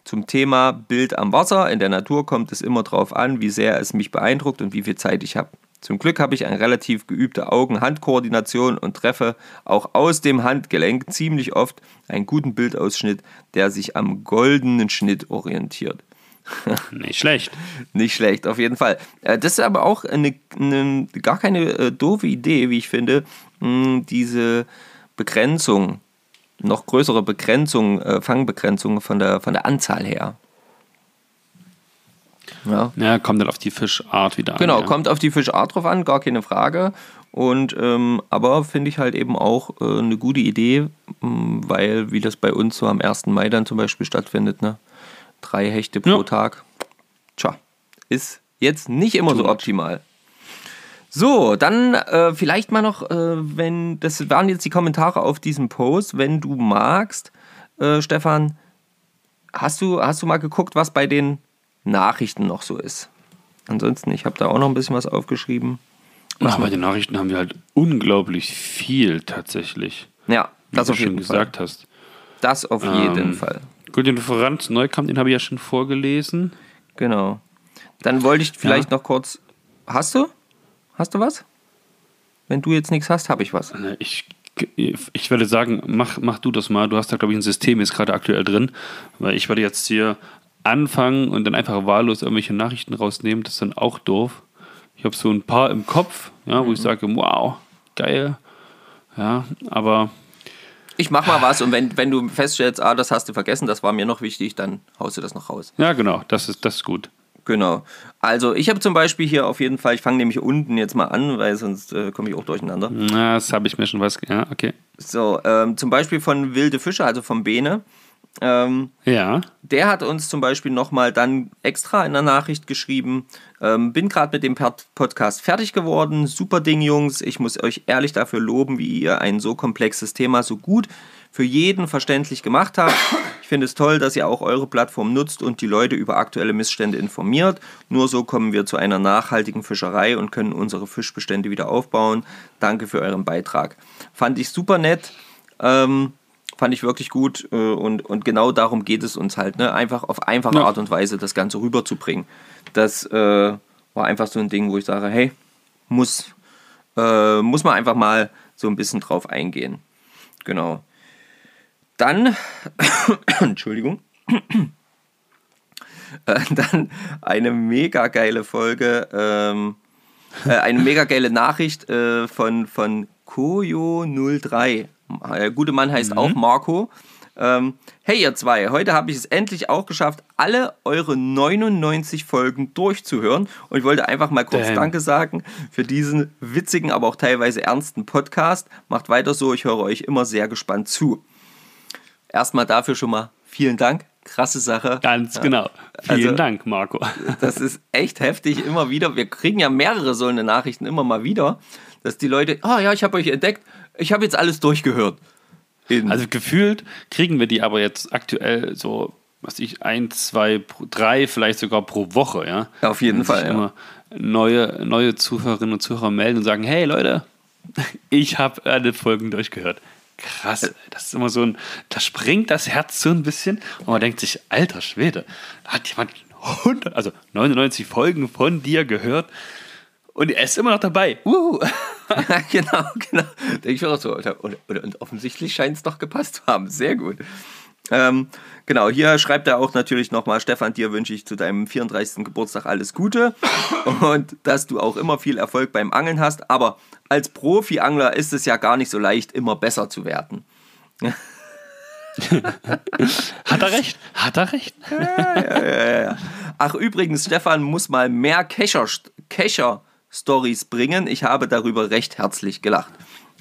Zum Thema Bild am Wasser. In der Natur kommt es immer darauf an, wie sehr es mich beeindruckt und wie viel Zeit ich habe. Zum Glück habe ich eine relativ geübte Augen-Hand-Koordination und treffe auch aus dem Handgelenk ziemlich oft einen guten Bildausschnitt, der sich am goldenen Schnitt orientiert. Nicht schlecht. Nicht schlecht, auf jeden Fall. Äh, Das ist aber auch eine, eine, gar keine äh, doofe Idee, wie ich finde, mh, diese Begrenzung, noch größere Begrenzung, äh, Fangbegrenzung von der, von der Anzahl her. Ja. Ja, kommt dann auf die Fischart wieder an. Genau, ja. kommt auf die Fischart drauf an, gar keine Frage. Und ähm, aber finde ich halt eben auch äh, eine gute Idee, mh, weil wie das bei uns so am 1. Mai dann zum Beispiel stattfindet, ne? Drei Hechte pro Ja. Tag. Tja, ist jetzt nicht immer Too so optimal. So, dann äh, vielleicht mal noch, äh, wenn, das waren jetzt die Kommentare auf diesem Post, wenn du magst, äh, Stefan, hast du, hast du mal geguckt, was bei den Nachrichten noch so ist? Ansonsten, ich habe da auch noch ein bisschen was aufgeschrieben. Ja, bei den Nachrichten haben wir halt unglaublich viel tatsächlich. Ja, Wie das du auf schon jeden gesagt Fall. hast. Das auf jeden Ähm, Fall. Gut, den Lieferant Neukamp, den habe ich ja schon vorgelesen. Genau. Dann wollte ich vielleicht noch kurz. Hast du? Hast du was? Wenn du jetzt nichts hast, habe ich was. Ich, ich würde sagen, mach, mach du das mal. Du hast da, glaube ich, ein System jetzt gerade aktuell drin. Weil ich werde jetzt hier anfangen und dann einfach wahllos irgendwelche Nachrichten rausnehmen. Das ist dann auch doof. Ich habe so ein paar im Kopf, ja, wo ich sage, wow, geil. Ja, aber Ich mach mal was und wenn, wenn du feststellst, ah, das hast du vergessen, das war mir noch wichtig, dann haust du das noch raus. ja, genau, das ist, das ist gut. Genau. Also ich habe zum Beispiel hier auf jeden Fall, ich fange nämlich unten jetzt mal an, weil sonst äh, komme ich auch durcheinander. Na, das habe ich mir schon was. Ja, okay. So, ähm, zum Beispiel von Wilde Fische, also vom Bene. Ähm, Ja. Der hat uns zum Beispiel nochmal dann extra in der Nachricht geschrieben, ähm, bin gerade mit dem Podcast fertig geworden, super Ding, Jungs, ich muss euch ehrlich dafür loben, wie ihr ein so komplexes Thema so gut für jeden verständlich gemacht habt. Ich finde es toll, dass ihr auch eure Plattform nutzt und die Leute über aktuelle Missstände informiert. Nur so kommen wir zu einer nachhaltigen Fischerei und können unsere Fischbestände wieder aufbauen. Danke für euren Beitrag. Fand ich super nett. Ähm, fand ich wirklich gut äh, und, und genau darum geht es uns halt, ne? einfach auf einfache Ja. Art und Weise das Ganze rüberzubringen. Das äh, war einfach so ein Ding, wo ich sage, hey, muss, äh, muss man einfach mal so ein bisschen drauf eingehen. Genau. Dann, Entschuldigung, äh, dann eine mega geile Folge, ähm, äh, eine mega geile Nachricht äh, von, von Koyo03. Der gute Mann heißt auch Marco. Ähm, hey ihr zwei, heute habe ich es endlich auch geschafft, alle eure 99 Folgen durchzuhören. Und ich wollte einfach mal kurz Damn. Danke sagen für diesen witzigen, aber auch teilweise ernsten Podcast. Macht weiter so, ich höre euch immer sehr gespannt zu. Erstmal dafür schon mal vielen Dank. Krasse Sache. Ganz genau. Vielen Also- Dank, Marco. Das ist echt heftig, immer wieder. Wir kriegen ja mehrere so eine Nachrichten immer mal wieder, dass die Leute, ah ja, ich habe euch entdeckt, ich habe jetzt alles durchgehört. In, Also gefühlt kriegen wir die aber jetzt aktuell so, was ich, ein, zwei, drei, vielleicht sogar pro Woche, ja. Auf jeden Fall, ja. immer neue, neue Zuhörerinnen und Zuhörer melden und sagen, hey Leute, ich habe alle Folgen durchgehört. Krass, ey, das ist immer so ein, da springt das Herz so ein bisschen und man denkt sich, alter Schwede, da hat jemand 100, also 99 Folgen von dir gehört und er ist immer noch dabei. Wuhu. genau, genau. Denke ich mir auch so. Und, und, und offensichtlich scheint es doch gepasst zu haben. Sehr gut. Ähm, genau, hier schreibt er auch natürlich nochmal, Stefan, dir wünsche ich zu deinem 34. Geburtstag alles Gute und dass du auch immer viel Erfolg beim Angeln hast. Aber als Profi-Angler ist es ja gar nicht so leicht, immer besser zu werden. Hat er recht? Hat er recht? Ach, übrigens, Stefan muss mal mehr Kescher, Kescher Stories bringen. Ich habe darüber recht herzlich gelacht.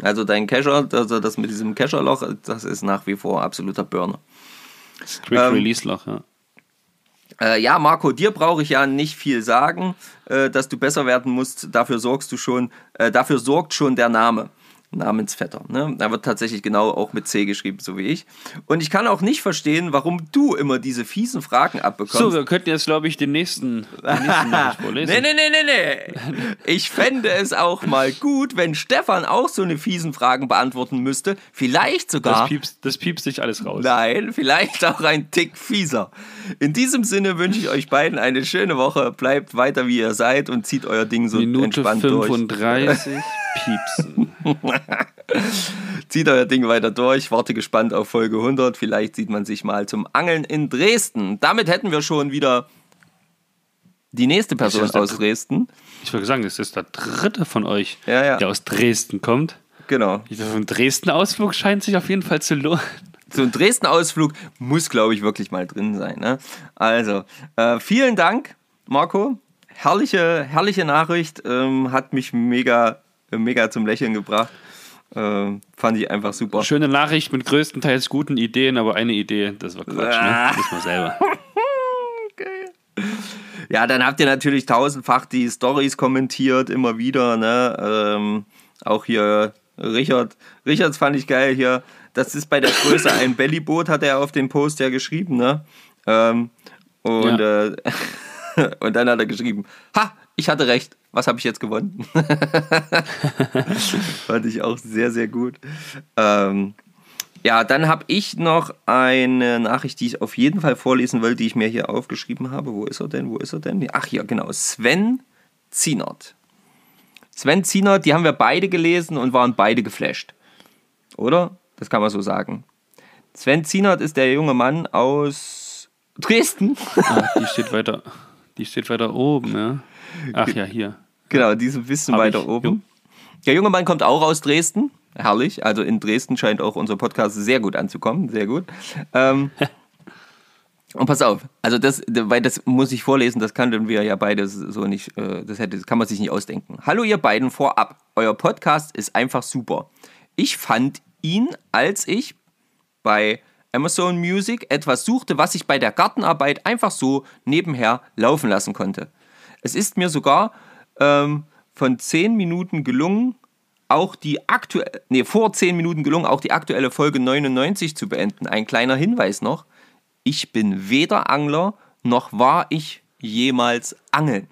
Also dein Kescher, also das mit diesem Kescherloch, das ist nach wie vor absoluter Burner. Das Quick Ähm, Release Loch, ja. Äh, ja, Marco, dir brauche ich ja nicht viel sagen, äh, dass du besser werden musst. Dafür sorgst du schon, äh, dafür sorgt schon der Name. Namensvetter. Ne? Er wird tatsächlich genau auch mit C geschrieben, so wie ich. Und ich kann auch nicht verstehen, warum du immer diese fiesen Fragen abbekommst. So, wir könnten jetzt, glaube ich, den nächsten, den nächsten vorlesen. Nee, nee, nee, nee, nee. Ich fände es auch mal gut, wenn Stefan auch so eine fiesen Fragen beantworten müsste. Vielleicht sogar. Das piepst, das piepst sich alles raus. Nein, vielleicht auch ein Tick fieser. In diesem Sinne wünsche ich euch beiden eine schöne Woche. Bleibt weiter, wie ihr seid und zieht euer Ding so Minute entspannt durch. 35, piepsen. Zieht euer Ding weiter durch. Warte gespannt auf Folge 100. Vielleicht sieht man sich mal zum Angeln in Dresden. Damit hätten wir schon wieder die nächste Person der aus dr- Dresden. Ich würde sagen, das ist der dritte von euch, Ja, ja. der aus Dresden kommt. Genau. So ein Dresden-Ausflug scheint sich auf jeden Fall zu lohnen. So ein Dresden-Ausflug muss, glaube ich, wirklich mal drin sein. Ne? Also, äh, vielen Dank, Marco. Herrliche, herrliche Nachricht. Ähm, hat mich mega, mega zum Lächeln gebracht. Ähm, fand ich einfach super. Schöne Nachricht mit größtenteils guten Ideen, aber eine Idee, das war Quatsch, Ah. ne? Wissen wir selber. Ja, dann habt ihr natürlich tausendfach die Stories kommentiert, immer wieder. Ne? Ähm, auch hier Richard. Richards fand ich geil hier. Das ist bei der Größe ein Bellyboot, hat er auf dem Post ja geschrieben. Ne? Ähm, und, äh, und dann hat er geschrieben: Ha, ich hatte recht. Was habe ich jetzt gewonnen? fand ich auch sehr, sehr gut. Ähm, ja, dann habe ich noch eine Nachricht, die ich auf jeden Fall vorlesen will, die ich mir hier aufgeschrieben habe. Wo ist er denn? Wo ist er denn? Ach, hier, genau. Sven Zienert. Sven Zienert, die haben wir beide gelesen und waren beide geflasht. Oder? Das kann man so sagen. Sven Zienert ist der junge Mann aus Dresden. Ah, die steht weiter, die steht weiter oben, ja. Ach ja, hier. Genau, die ist ein bisschen Hab weiter ich. oben. Der junge Mann kommt auch aus Dresden. Herrlich. Also in Dresden scheint auch unser Podcast sehr gut anzukommen. Sehr gut. Ähm, und pass auf, also das, weil das muss ich vorlesen, das kannten wir ja beide so nicht, äh, das, hätte, das kann man sich nicht ausdenken. Hallo ihr beiden vorab, euer Podcast ist einfach super. Ich fand ihn, als ich bei Amazon Music etwas suchte, was ich bei der Gartenarbeit einfach so nebenher laufen lassen konnte. Es ist mir sogar ähm, von 10 Minuten gelungen, auch die aktuelle, nee, vor 10 Minuten gelungen, auch die aktuelle Folge 99 zu beenden. Ein kleiner Hinweis noch. Ich bin weder Angler, noch war ich jemals angeln.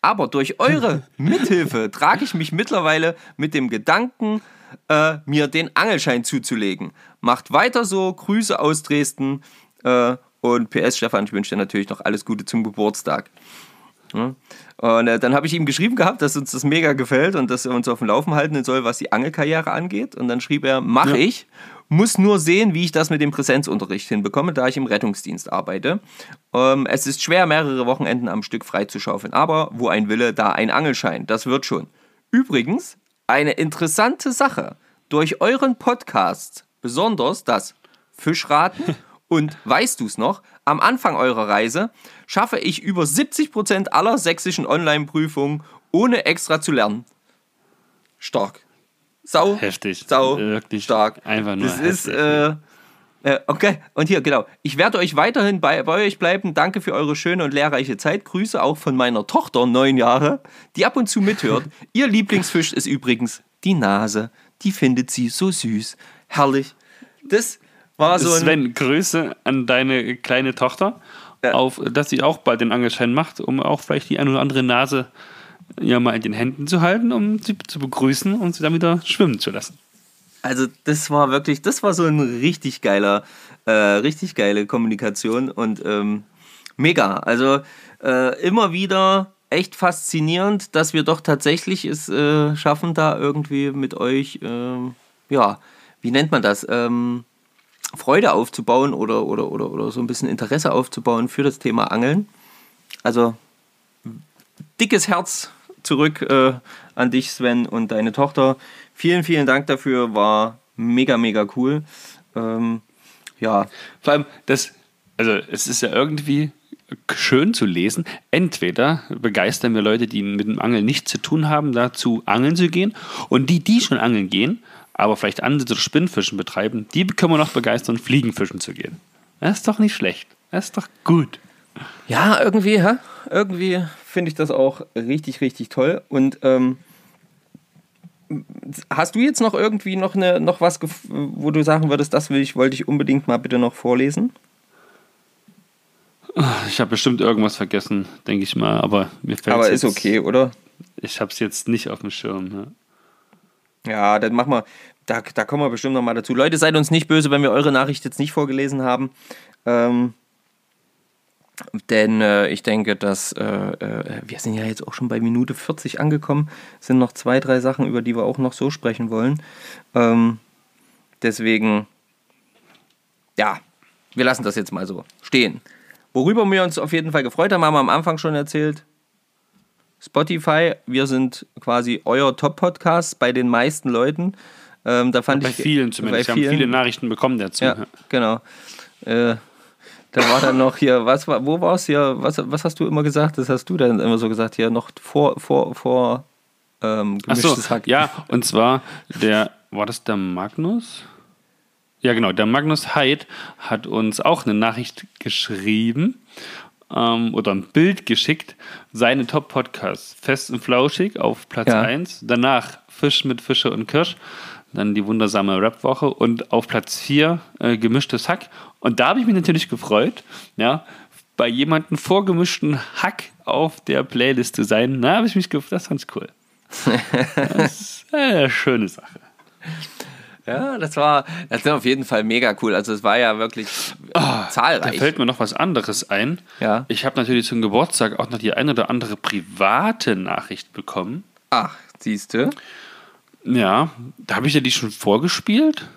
Aber durch eure Mithilfe trage ich mich mittlerweile mit dem Gedanken, äh, mir den Angelschein zuzulegen. Macht weiter so, Grüße aus Dresden äh, und PS Stefan, ich wünsche dir natürlich noch alles Gute zum Geburtstag. Ja. Und äh, dann habe ich ihm geschrieben gehabt, dass uns das mega gefällt und dass er uns auf dem Laufen halten soll, was die Angelkarriere angeht. Und dann schrieb er, mach Ja. ich, muss nur sehen, wie ich das mit dem Präsenzunterricht hinbekomme, da ich im Rettungsdienst arbeite. Ähm, es ist schwer, mehrere Wochenenden am Stück freizuschaufeln, aber wo ein Wille, da ein Angelschein. Das wird schon. Übrigens, eine interessante Sache. Durch euren Podcast, besonders das Fischraten und weißt du's noch, am Anfang eurer Reise schaffe ich über 70% aller sächsischen Online-Prüfungen ohne extra zu lernen. Stark. Sau. Heftig. Sau. Wirklich stark. einfach nur Das ist, heftig. äh, äh, okay, und hier, genau. Ich werde euch weiterhin bei, bei euch bleiben. Danke für eure schöne und lehrreiche Zeit. Grüße auch von meiner Tochter, neun Jahre, die ab und zu mithört. Ihr Lieblingsfisch ist übrigens die Nase. Die findet sie so süß. Herrlich. Das war so ein. Sven, Grüße an deine kleine Tochter, Ja. auf, dass sie auch bald den Angelschein macht, um auch vielleicht die eine oder andere Nase ja mal in den Händen zu halten, um sie zu begrüßen und sie dann wieder schwimmen zu lassen. Also das war wirklich, das war so ein richtig geiler, äh, richtig geile Kommunikation und ähm, mega. Also äh, immer wieder echt faszinierend, dass wir doch tatsächlich es äh, schaffen, da irgendwie mit euch, ähm, ja, wie nennt man das, ähm, Freude aufzubauen oder, oder, oder, oder so ein bisschen Interesse aufzubauen für das Thema Angeln. Also dickes Herz zurück äh, an dich, Sven, und deine Tochter. Vielen, vielen Dank dafür. War mega, mega cool. Ähm, ja, Vor allem, das, also es ist ja irgendwie schön zu lesen. Entweder begeistern wir Leute, die mit dem Angeln nichts zu tun haben, dazu angeln zu gehen. Und die, die schon angeln gehen, aber vielleicht oder Spinnfischen betreiben, die können wir noch begeistern, Fliegenfischen zu gehen. Das ist doch nicht schlecht. Das ist doch gut. Ja, irgendwie, hä? irgendwie finde ich das auch richtig, richtig toll. Und ähm, hast du jetzt noch irgendwie noch, eine, noch was, wo du sagen würdest, das will ich, wollte ich unbedingt mal bitte noch vorlesen? Ich habe bestimmt irgendwas vergessen, denke ich mal, aber mir fällt Aber jetzt, ist okay, oder? Ich habe es jetzt nicht auf dem Schirm. Ne? Ja, dann machen wir, da, da kommen wir bestimmt noch mal dazu. Leute, seid uns nicht böse, wenn wir eure Nachricht jetzt nicht vorgelesen haben. Ähm, denn äh, ich denke, dass äh, äh, wir sind ja jetzt auch schon bei Minute 40 angekommen. Es sind noch zwei, drei Sachen, über die wir auch noch so sprechen wollen. Ähm, deswegen, ja, wir lassen das jetzt mal so stehen. Worüber wir uns auf jeden Fall gefreut haben, haben wir am Anfang schon erzählt. Spotify, wir sind quasi euer Top-Podcast bei den meisten Leuten. Ähm, da fand Bei ich, vielen zumindest. Bei Wir vielen, haben viele Nachrichten bekommen dazu. ja, genau. Äh, da war dann noch hier, was war, wo war es hier, was, was hast du immer gesagt? Das hast du dann immer so gesagt, hier noch vor, vor, vor ähm, Ach so, gemischtes Hack. ja, und zwar der, war das der Magnus? Ja, genau, der Magnus Heid hat uns auch eine Nachricht geschrieben ähm, oder ein Bild geschickt. Seine Top-Podcasts, Fest und Flauschig auf Platz Ja. 1, danach Fisch mit Fische und Kirsch, dann die wundersame Rap-Woche und auf Platz 4 äh, gemischtes Hack. Und da habe ich mich natürlich gefreut, ja, bei jemandem vorgemischten Hack auf der Playlist zu sein. Da habe ich mich gefreut, das fand ich cool. Das ist eine schöne Sache. Ja, das war, das war auf jeden Fall mega cool. Also es war ja wirklich Da zahlreich. fällt mir noch was anderes ein. Ja. Ich habe natürlich zum Geburtstag auch noch die eine oder andere private Nachricht bekommen. Ach, siehst du? Ja, da habe ich dir die schon vorgespielt.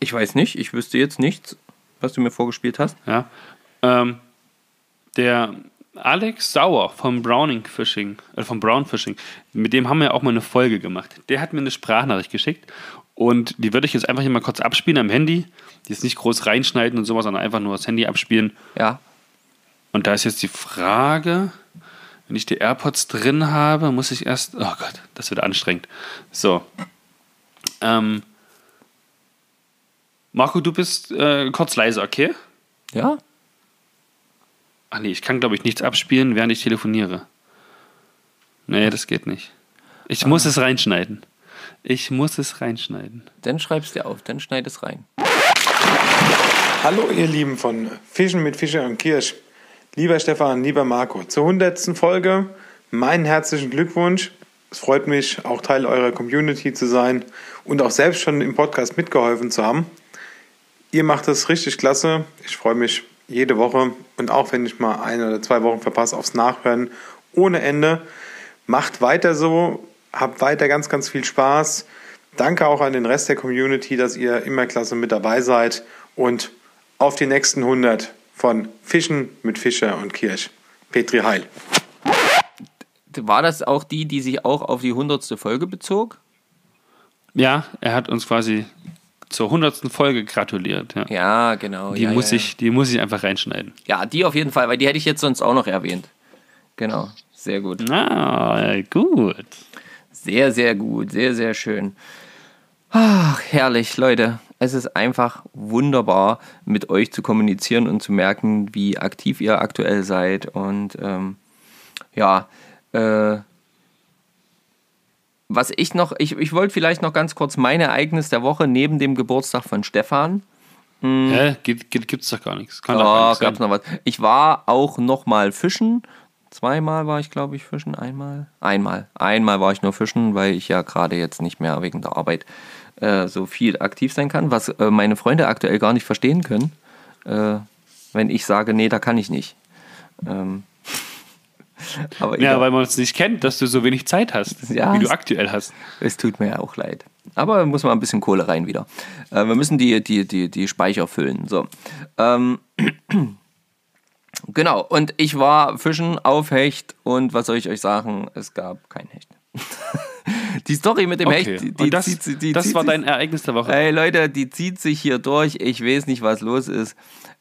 Ich weiß nicht, ich wüsste jetzt nichts, was du mir vorgespielt hast. Ja. Ähm, der Alex Sauer vom Browning Fishing, äh, vom Brown Fishing, mit dem haben wir auch mal eine Folge gemacht. Der hat mir eine Sprachnachricht geschickt und die würde ich jetzt einfach hier mal kurz abspielen am Handy. Die ist nicht groß reinschneiden und sowas, sondern einfach nur das Handy abspielen. Ja. Und da ist jetzt die Frage, wenn ich die AirPods drin habe, muss ich erst. Oh Gott, das wird anstrengend. So. Ähm, Marco, du bist äh, kurz leise, okay? Ja? Ach nee, ich kann, glaube ich, nichts abspielen, während ich telefoniere. Nee, das geht nicht. Ich muss es reinschneiden. Ich muss es reinschneiden. Dann schreib's dir auf, dann schneid es rein. Hallo ihr Lieben von Fischen mit Fischer und Kirsch. Lieber Stefan, lieber Marco, zur hundertsten Folge meinen herzlichen Glückwunsch. Es freut mich, auch Teil eurer Community zu sein und auch selbst schon im Podcast mitgeholfen zu haben. Ihr macht es richtig klasse. Ich freue mich jede Woche und auch wenn ich mal eine oder zwei Wochen verpasse aufs Nachhören ohne Ende. Macht weiter so, habt weiter ganz, ganz viel Spaß. Danke auch an den Rest der Community, dass ihr immer klasse mit dabei seid und auf die nächsten 100 von Fischen mit Fischer und Kirsch. Petri Heil. War das auch die, die sich auch auf die hundertste Folge bezog? Ja, er hat uns quasi zur hundertsten Folge gratuliert. Ja. Ja, genau. Die, ja, muss ja, Ich, die muss ich einfach reinschneiden. Ja, die auf jeden Fall, weil die hätte ich jetzt sonst auch noch erwähnt. Genau, sehr gut. Ah, gut. Sehr, sehr gut, sehr, sehr schön. Ach, herrlich, Leute. Es ist einfach wunderbar, mit euch zu kommunizieren und zu merken, wie aktiv ihr aktuell seid. Und ähm, ja, äh, was ich noch, ich, ich wollte vielleicht noch ganz kurz mein Ereignis der Woche neben dem Geburtstag von Stefan Hä? Gibt, gibt, gibt's doch gar nichts. Kann Oh, gar nichts gab's sein. noch was. Ich war auch noch mal fischen. Zweimal war ich, glaube ich, fischen. Einmal? Einmal. Einmal war ich nur fischen, weil ich ja gerade jetzt nicht mehr wegen der Arbeit äh, so viel aktiv sein kann, was äh, meine Freunde aktuell gar nicht verstehen können, äh, wenn ich sage, nee, da kann ich nicht. Ähm, aber Ja, weil man es nicht kennt, dass du so wenig Zeit hast, Ja, wie du aktuell hast. Es tut mir ja auch leid. Aber muss mal ein bisschen Kohle rein wieder. Äh, wir müssen die, die, die, die Speicher füllen. So. Ähm, genau. Und ich war fischen auf Hecht und was soll ich euch sagen? Es gab kein Hecht. die Story mit dem Okay. Hecht, die, das, zieht, die das zieht war dein Ereignis der Woche. Ey Leute, die zieht sich hier durch. Ich weiß nicht, was los ist.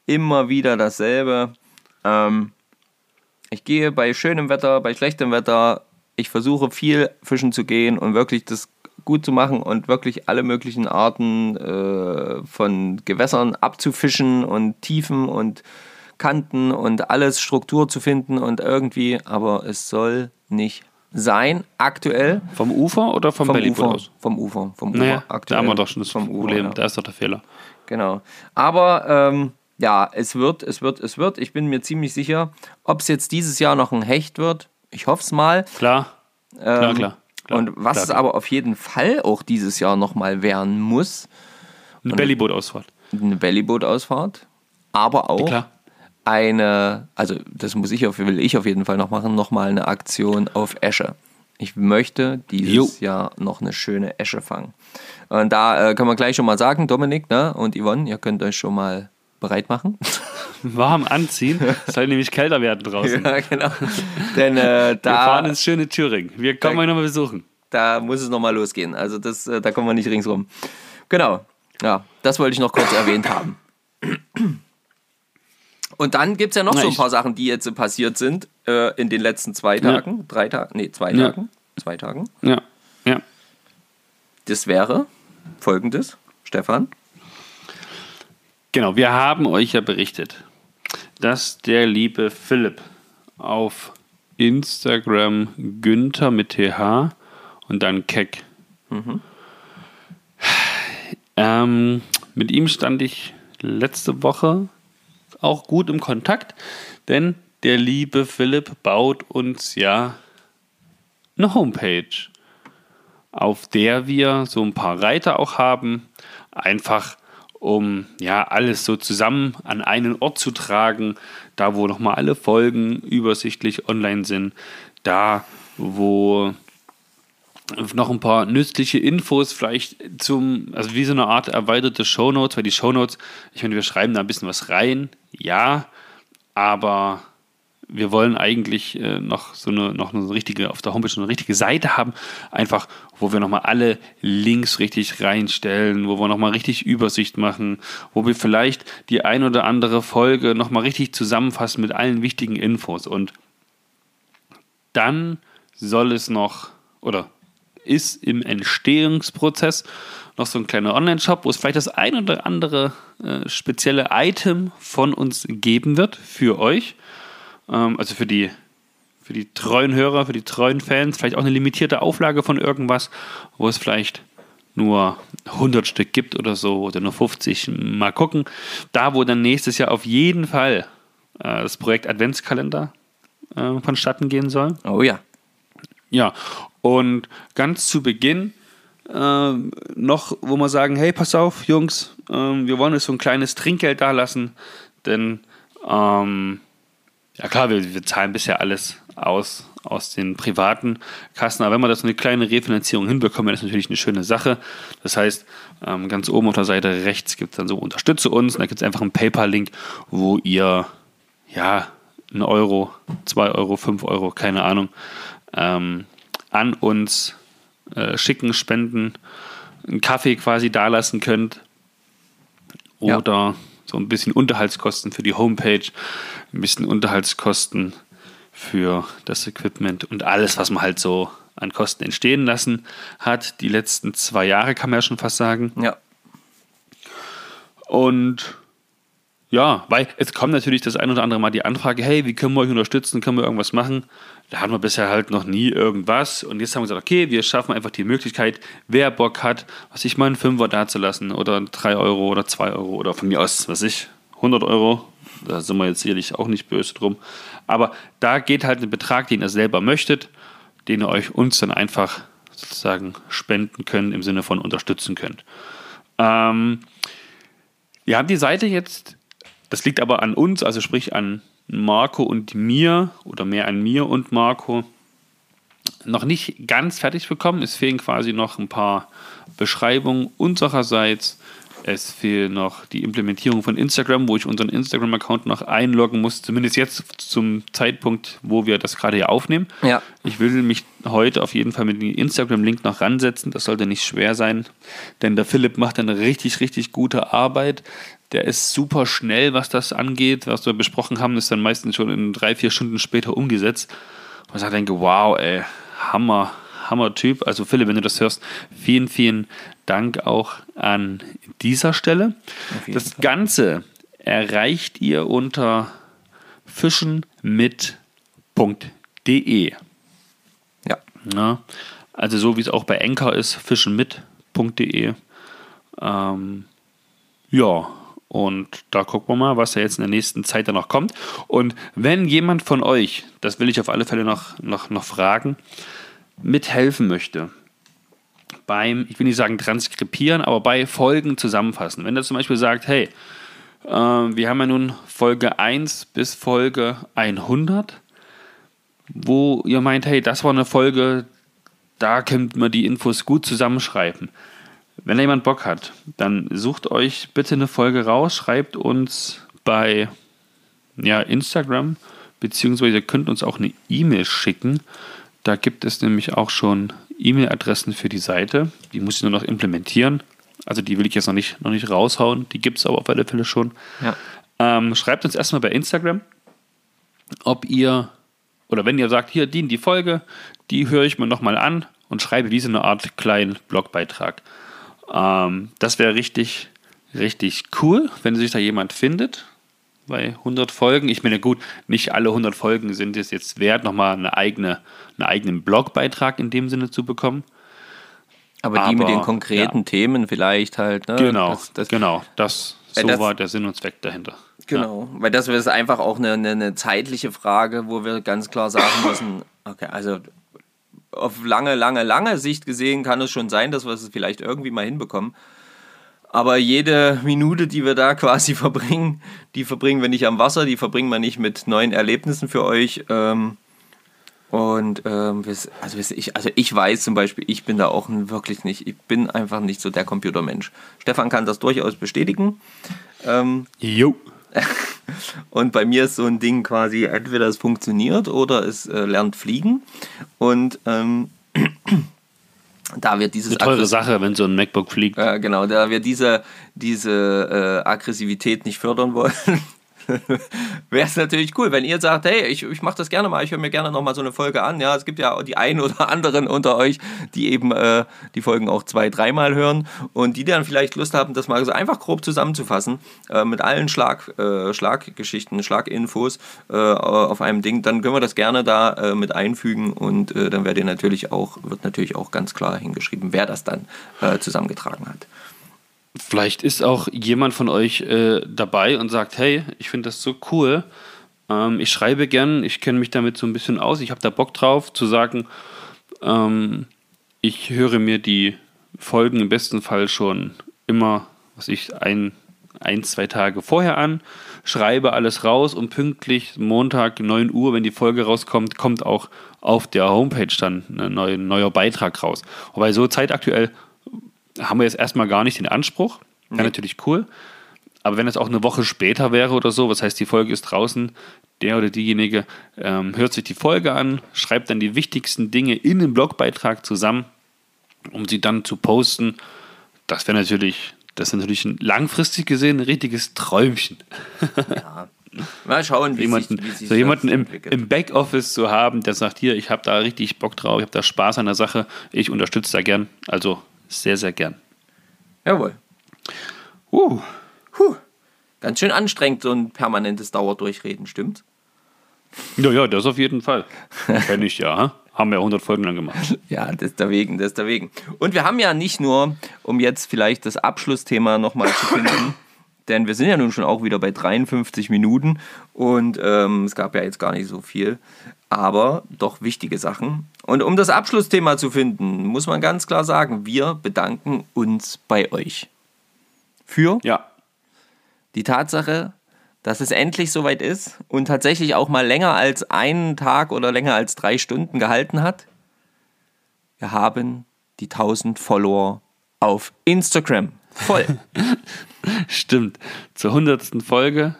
Immer wieder dasselbe. Ähm, Ich gehe bei schönem Wetter, bei schlechtem Wetter. Ich versuche viel fischen zu gehen und wirklich das gut zu machen und wirklich alle möglichen Arten äh, von Gewässern abzufischen und Tiefen und Kanten und alles Struktur zu finden und irgendwie, aber es soll nicht sein, aktuell. Vom Ufer oder vom, Vom Bellyboot Ufer, aus? vom Ufer, vom Ufer, Naja, aktuell. da haben wir doch schon das vom Ufer, Problem. ja. Da ist doch der Fehler. Genau. Aber ähm, ja, es wird, es wird, es wird. Ich bin mir ziemlich sicher, ob es jetzt dieses Jahr noch ein Hecht wird. Ich hoffe es mal. Klar, klar, Ähm, klar. klar und was klar, es aber auf jeden Fall auch dieses Jahr nochmal werden muss, Eine Bellyboot-Ausfahrt. eine Bellyboot-Ausfahrt, aber auch Klar. eine, also das muss ich auf, will ich auf jeden Fall noch machen, nochmal eine Aktion auf Esche. Ich möchte dieses Jo. Jahr noch eine schöne Esche fangen. Und da äh, kann man gleich schon mal sagen, Dominik ne, und Yvonne, ihr könnt euch schon mal bereit machen. Warm anziehen, es soll nämlich kälter werden draußen. ja, genau. Denn äh, Wir fahren da, ins schöne Thüringen. Wir kommen Da- euch nochmal besuchen. da muss es nochmal losgehen. Also das, äh, da kommen wir nicht ringsrum. Genau. Ja, das wollte ich noch kurz erwähnt haben. Und dann gibt es ja noch Na, so ein paar Sachen, die jetzt passiert sind äh, in den letzten zwei Ja. Tagen. Drei Tagen? Nee, zwei Ja. Tagen. Zwei Tagen. Ja, ja. Das wäre folgendes, Stefan. Genau, wir haben euch ja berichtet, dass der liebe Philipp auf Instagram Günther mit TH und dann Keck. Ähm, mit ihm stand ich letzte Woche auch gut im Kontakt, denn der liebe Philipp baut uns ja eine Homepage, auf der wir so ein paar Reiter auch haben, einfach um ja alles so zusammen an einen Ort zu tragen, da wo nochmal alle Folgen übersichtlich online sind, da wo noch ein paar nützliche Infos vielleicht zum, also wie so eine Art erweiterte Shownotes, weil die Shownotes, ich meine, wir schreiben da ein bisschen was rein, ja, aber wir wollen eigentlich äh, noch so eine, noch eine richtige, auf der Homepage eine richtige Seite haben, einfach, wo wir nochmal alle Links richtig reinstellen, wo wir nochmal richtig Übersicht machen, wo wir vielleicht die ein oder andere Folge nochmal richtig zusammenfassen mit allen wichtigen Infos und dann soll es noch, oder ist im Entstehungsprozess noch so ein kleiner Online-Shop, wo es vielleicht das ein oder andere äh, spezielle Item von uns geben wird für euch. Ähm, also für die, für die treuen Hörer, für die treuen Fans. Vielleicht auch eine limitierte Auflage von irgendwas, wo es vielleicht nur 100 Stück gibt oder so oder nur 50. Mal gucken. Da, wo dann nächstes Jahr auf jeden Fall äh, das Projekt Adventskalender äh, vonstatten gehen soll. Oh ja. Ja, und ganz zu Beginn ähm, noch, wo wir sagen, hey, pass auf, Jungs, ähm, wir wollen euch so ein kleines Trinkgeld da lassen, denn ähm, ja klar, wir, wir zahlen bisher alles aus, aus den privaten Kassen, aber wenn wir das so eine kleine Refinanzierung hinbekommen, dann ist natürlich eine schöne Sache. Das heißt, ähm, ganz oben auf der Seite rechts gibt es dann so Unterstütze uns und da gibt es einfach einen PayPal-Link, wo ihr ja, ein Euro, zwei Euro, fünf Euro, keine Ahnung, ähm, an uns äh, schicken, spenden, einen Kaffee quasi dalassen könnt. Ja. So ein bisschen Unterhaltskosten für die Homepage, ein bisschen Unterhaltskosten für das Equipment und alles, was man halt so an Kosten entstehen lassen hat. Die letzten zwei Jahre kann man ja schon fast sagen. Ja. Und ja, weil es kommt natürlich das ein oder andere Mal die Anfrage, hey, wie können wir euch unterstützen, können wir irgendwas machen? Da hatten wir bisher halt noch nie irgendwas. Und jetzt haben wir gesagt, okay, wir schaffen einfach die Möglichkeit, wer Bock hat, was ich mal einen Fünfer dazulassen oder drei Euro oder zwei Euro oder von mir aus, was ich, 100 Euro. Da sind wir jetzt sicherlich auch nicht böse drum. Aber da geht halt ein Betrag, den ihr selber möchtet, den ihr euch uns dann einfach sozusagen spenden könnt, im Sinne von unterstützen könnt. Ähm, wir haben die Seite jetzt, das liegt aber an uns, also sprich an Marco und mir oder mehr an mir und Marco, noch nicht ganz fertig bekommen. Es fehlen quasi noch ein paar Beschreibungen unsererseits. Es fehlt noch die Implementierung von Instagram, wo ich unseren Instagram-Account noch einloggen muss, zumindest jetzt zum Zeitpunkt, wo wir das gerade hier aufnehmen. Ja. Ich will mich heute auf jeden Fall mit dem Instagram-Link noch ransetzen. Das sollte nicht schwer sein, denn der Philipp macht eine richtig, richtig gute Arbeit. der ist super schnell, was das angeht. Was wir besprochen haben, ist dann meistens schon in drei, vier Stunden später umgesetzt. Und ich denke, wow, ey, Hammer, Hammer-Typ. Also Philipp, wenn du das hörst, vielen, vielen Dank auch an dieser Stelle. Das Ganze erreicht ihr unter fischenmit.de. Ja. Ja, also so wie es auch bei Enker ist, fischenmit.de. Ähm, ja, und da gucken wir mal, was da jetzt in der nächsten Zeit dann noch kommt. Und wenn jemand von euch, das will ich auf alle Fälle noch, noch, noch fragen, mithelfen möchte, beim, ich will nicht sagen transkribieren, aber bei Folgen zusammenfassen. Wenn er zum Beispiel sagt, hey, äh, wir haben ja nun Folge 1 bis Folge 100, wo ihr meint, hey, das war eine Folge, da könnte man die Infos gut zusammenschreiben. Wenn da jemand Bock hat, dann sucht euch bitte eine Folge raus, schreibt uns bei ja, Instagram, beziehungsweise könnt uns auch eine E-Mail schicken. Da gibt es nämlich auch schon E-Mail-Adressen für die Seite. Die muss ich nur noch implementieren. Also die will ich jetzt noch nicht, noch nicht raushauen. Die gibt es aber auf alle Fälle schon. Ja. Ähm, schreibt uns erstmal bei Instagram, ob ihr, oder wenn ihr sagt, hier dient die Folge, die höre ich mir nochmal an und schreibe wie so eine Art kleinen Blogbeitrag. Ähm, das wäre richtig, richtig cool, wenn sich da jemand findet. Bei 100 Folgen. Ich meine, gut, nicht alle 100 Folgen sind es jetzt wert, nochmal eine eigene, einen eigenen Blogbeitrag in dem Sinne zu bekommen. Aber die mit Aber, den konkreten ja. Themen vielleicht halt. Ne? Genau, Das, das, genau. Das, so das- war der Sinn und Zweck dahinter. Genau, weil das ist einfach auch eine, eine, eine zeitliche Frage, wo wir ganz klar sagen müssen, okay, also auf lange, lange, lange Sicht gesehen kann es schon sein, dass wir es vielleicht irgendwie mal hinbekommen. Aber jede Minute, die wir da quasi verbringen, die verbringen wir nicht am Wasser, die verbringen wir nicht mit neuen Erlebnissen für euch. Ähm, und ähm, also, ich, also ich weiß zum Beispiel, ich bin da auch wirklich nicht, ich bin einfach nicht so der Computermensch. Stefan kann das durchaus bestätigen. Ähm, Jo. und bei mir ist so ein Ding quasi, entweder es funktioniert oder es äh, lernt fliegen. Und ähm, da wir dieses Eine teure Sache, wenn so ein MacBook fliegt. äh, genau, da wir diese, diese äh, Aggressivität nicht fördern wollen, wäre es natürlich cool, wenn ihr sagt, hey, ich, ich mache das gerne mal, ich höre mir gerne nochmal so eine Folge an. Ja, es gibt ja die einen oder anderen unter euch, die eben äh, die Folgen auch zwei, dreimal hören und die dann vielleicht Lust haben, das mal so einfach grob zusammenzufassen, äh, mit allen Schlag, äh, Schlaggeschichten, Schlaginfos äh, auf einem Ding, dann können wir das gerne da äh, mit einfügen und äh, dann werdet natürlich auch, wird natürlich auch ganz klar hingeschrieben, wer das dann zusammengetragen hat. Vielleicht ist auch jemand von euch äh, dabei und sagt, hey, ich finde das so cool. Ähm, ich schreibe gern, ich kenne mich damit so ein bisschen aus, ich habe da Bock drauf zu sagen, ähm, ich höre mir die Folgen im besten Fall schon immer, was ich, ein, ein, zwei Tage vorher an, schreibe alles raus und pünktlich Montag 9 Uhr, wenn die Folge rauskommt, kommt auch auf der Homepage dann ein neuer, neuer Beitrag raus. Wobei so zeitaktuell haben wir jetzt erstmal gar nicht den Anspruch. Wäre natürlich cool. Aber wenn es auch eine Woche später wäre oder so, was heißt, die Folge ist draußen, der oder diejenige ähm, hört sich die Folge an, schreibt dann die wichtigsten Dinge in den Blogbeitrag zusammen, um sie dann zu posten. Das wäre natürlich, das ist natürlich ein, langfristig gesehen ein richtiges Träumchen. Mal schauen, wie jemanden, sich, wie sich so jemanden im, im Backoffice zu haben, der sagt, hier, ich habe da richtig Bock drauf, ich habe da Spaß an der Sache, ich unterstütze da gern. Also sehr, sehr gern. Jawohl. Uh, Puh. Ganz schön anstrengend, so ein permanentes Dauerdurchreden, stimmt? ja, ja, das auf jeden Fall. Kenn ich ja. ha? Haben wir 100 Folgen lang gemacht. Ja, deswegen, deswegen. Und wir haben ja nicht nur, um jetzt vielleicht das Abschlussthema nochmal zu finden, denn wir sind ja nun schon auch wieder bei 53 Minuten und ähm, es gab ja jetzt gar nicht so viel, aber doch wichtige Sachen. Und um das Abschlussthema zu finden, muss man ganz klar sagen, wir bedanken uns bei euch. Für Ja, die Tatsache, dass es endlich soweit ist und tatsächlich auch mal länger als einen Tag oder länger als drei Stunden gehalten hat. Wir haben die 1000 Follower auf Instagram. Voll. stimmt. Zur 100. Folge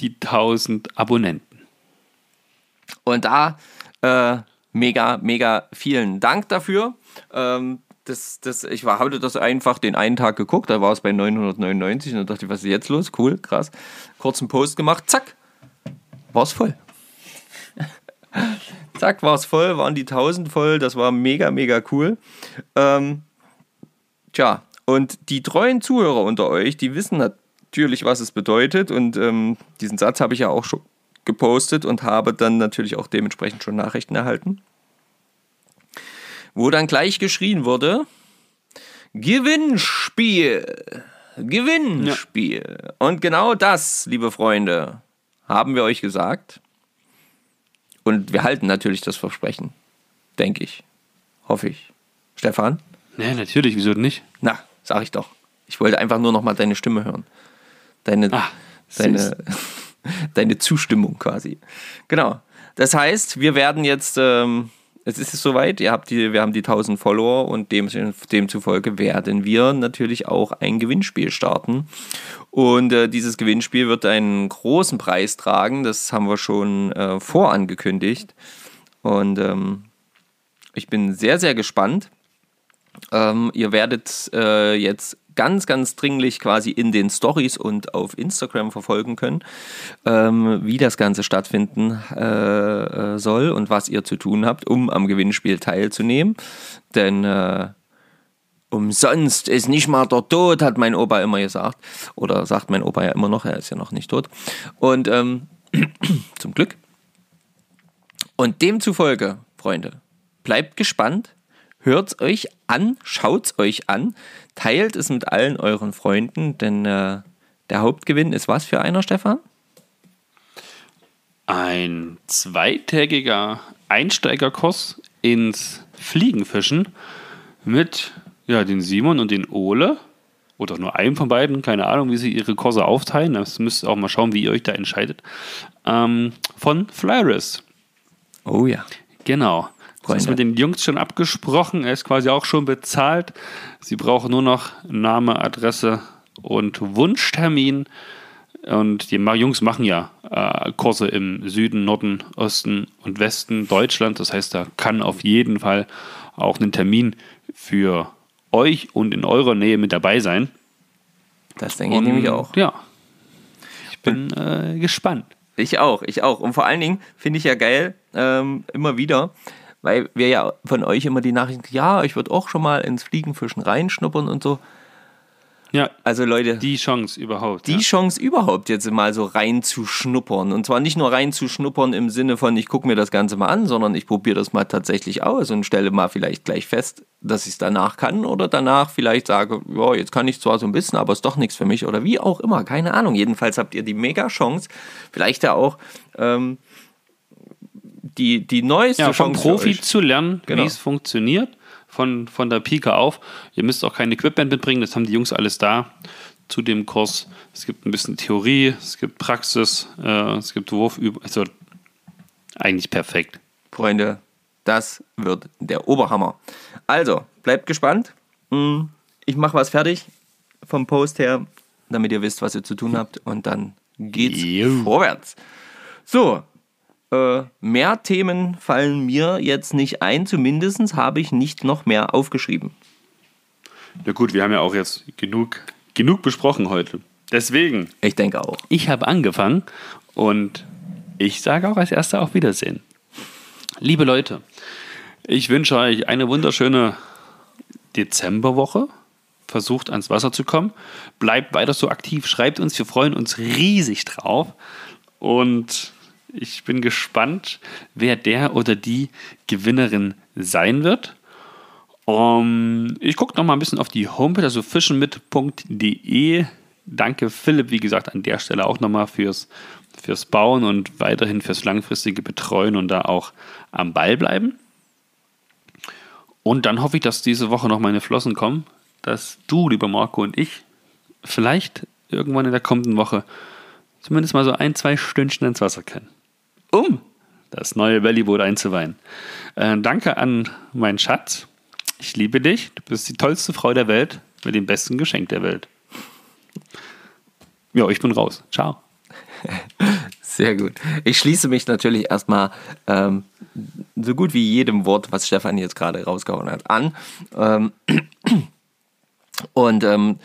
die 1000 Abonnenten. Und da äh, mega, mega vielen Dank dafür. Ähm, das, das, ich war, hatte das einfach den einen Tag geguckt, da war es bei 999 und dachte was ist jetzt los? Cool, krass. Kurzen Post gemacht, zack, war es voll. zack, war es voll, waren die 1000 voll, das war mega, mega cool. Ähm, tja, und die treuen Zuhörer unter euch, die wissen natürlich, was es bedeutet und ähm, diesen Satz habe ich ja auch schon gepostet und habe dann natürlich auch dementsprechend schon Nachrichten erhalten wo dann gleich geschrien wurde, Gewinnspiel. Gewinnspiel. Ja. Und genau das, liebe Freunde, haben wir euch gesagt. Und wir halten natürlich das Versprechen. Denke ich. Hoffe ich. Stefan? Ja, natürlich, wieso nicht? Na, sag ich doch. Ich wollte einfach nur noch mal deine Stimme hören. Deine, Ach, deine, deine Zustimmung quasi. Genau. Das heißt, wir werden jetzt ähm, es ist soweit, ihr habt die, wir haben die 1000 Follower und dem, demzufolge werden wir natürlich auch ein Gewinnspiel starten. Und äh, dieses Gewinnspiel wird einen großen Preis tragen, das haben wir schon äh, vorangekündigt. Und ähm, ich bin sehr, sehr gespannt. Ähm, ihr werdet äh, jetzt ganz, ganz dringlich quasi in den Stories und auf Instagram verfolgen können, ähm, wie das Ganze stattfinden äh, äh, soll und was ihr zu tun habt, um am Gewinnspiel teilzunehmen. Denn äh, umsonst ist nicht mal der Tod, hat mein Opa immer gesagt. Oder sagt mein Opa ja immer noch, er ist ja noch nicht tot. Und ähm, zum Glück. Und demzufolge, Freunde, bleibt gespannt hört es euch an, schaut es euch an, teilt es mit allen euren Freunden, denn äh, der Hauptgewinn ist was für einer, Stefan? Ein zweitägiger Einsteigerkurs ins Fliegenfischen mit ja, den Simon und den Ole. Oder nur einem von beiden, keine Ahnung, wie sie ihre Kurse aufteilen. Das müsst ihr auch mal schauen, wie ihr euch da entscheidet. Ähm, von Flyris. Oh ja. Genau. Freunde. Das ist mit den Jungs schon abgesprochen. Er ist quasi auch schon bezahlt. Sie brauchen nur noch Name, Adresse und Wunschtermin. Und die Jungs machen ja äh, Kurse im Süden, Norden, Osten und Westen Deutschland. Das heißt, da kann auf jeden Fall auch ein Termin für euch und in eurer Nähe mit dabei sein. Das denke ich nämlich auch. Ja. Ich bin äh, gespannt. Ich auch, ich auch. Und vor allen Dingen finde ich ja geil, ähm, immer wieder, weil wir ja von euch immer die Nachrichten, ja, ich würde auch schon mal ins Fliegenfischen reinschnuppern und so. Ja, also Leute. Die Chance überhaupt. Die ja. Chance überhaupt jetzt mal so reinzuschnuppern. Und zwar nicht nur reinzuschnuppern im Sinne von, ich gucke mir das Ganze mal an, sondern ich probiere das mal tatsächlich aus und stelle mal vielleicht gleich fest, dass ich es danach kann oder danach vielleicht sage, ja, jetzt kann ich zwar so ein bisschen, aber es ist doch nichts für mich oder wie auch immer, keine Ahnung. Jedenfalls habt ihr die mega Chance, vielleicht ja auch ähm, die, die neueste ja, vom Profi zu lernen, genau. wie es funktioniert, von, von der Pike auf. Ihr müsst auch kein Equipment mitbringen, das haben die Jungs alles da zu dem Kurs. Es gibt ein bisschen Theorie, es gibt Praxis, äh, es gibt Wurfübungen. Also eigentlich perfekt. Freunde, das wird der Oberhammer. Also, bleibt gespannt. Hm, ich mache was fertig vom Post her, damit ihr wisst, was ihr zu tun habt. Und dann geht's Juh. vorwärts. So, äh, mehr Themen fallen mir jetzt nicht ein, zumindest habe ich nicht noch mehr aufgeschrieben. Na gut, wir haben ja auch jetzt genug, genug besprochen heute. Deswegen. Ich denke auch. Ich habe angefangen und ich sage auch als erster auf Wiedersehen. Liebe Leute, ich wünsche euch eine wunderschöne Dezemberwoche. Versucht ans Wasser zu kommen. Bleibt weiter so aktiv. Schreibt uns. Wir freuen uns riesig drauf. Und ich bin gespannt, wer der oder die Gewinnerin sein wird. Um, ich gucke noch mal ein bisschen auf die Homepage, also fischenmit.de. Danke Philipp, wie gesagt, an der Stelle auch nochmal fürs, fürs Bauen und weiterhin fürs langfristige Betreuen und da auch am Ball bleiben. Und dann hoffe ich, dass diese Woche noch meine Flossen kommen, dass du, lieber Marco und ich, vielleicht irgendwann in der kommenden Woche zumindest mal so ein, zwei Stündchen ins Wasser können um das neue Valleyboot einzuweihen. Äh, danke an meinen Schatz. Ich liebe dich. Du bist die tollste Frau der Welt mit dem besten Geschenk der Welt. Ja, ich bin raus. Ciao. Sehr gut. Ich schließe mich natürlich erstmal ähm, so gut wie jedem Wort, was Stefan jetzt gerade rausgehauen hat, an. Ähm, und ähm,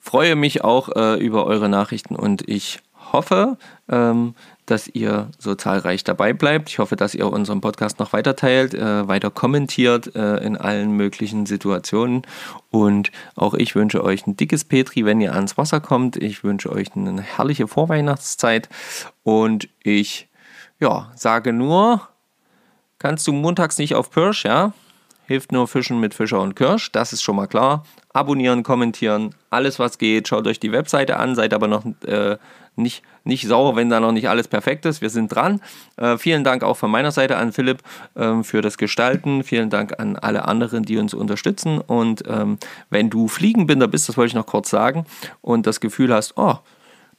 freue mich auch äh, über eure Nachrichten und ich hoffe, ähm, dass ihr so zahlreich dabei bleibt. Ich hoffe, dass ihr unseren Podcast noch weiter teilt, äh, weiter kommentiert äh, in allen möglichen Situationen. Und auch ich wünsche euch ein dickes Petri, wenn ihr ans Wasser kommt. Ich wünsche euch eine herrliche Vorweihnachtszeit. Und ich ja, sage nur, kannst du montags nicht auf Pirsch, ja? Hilft nur Fischen mit Fischer und Kirsch, das ist schon mal klar. Abonnieren, kommentieren, alles was geht. Schaut euch die Webseite an, seid aber noch äh, nicht, nicht sauer, wenn da noch nicht alles perfekt ist. Wir sind dran. Äh, vielen Dank auch von meiner Seite an Philipp ähm, für das Gestalten. Vielen Dank an alle anderen, die uns unterstützen. Und ähm, wenn du Fliegenbinder bist, das wollte ich noch kurz sagen, und das Gefühl hast, oh,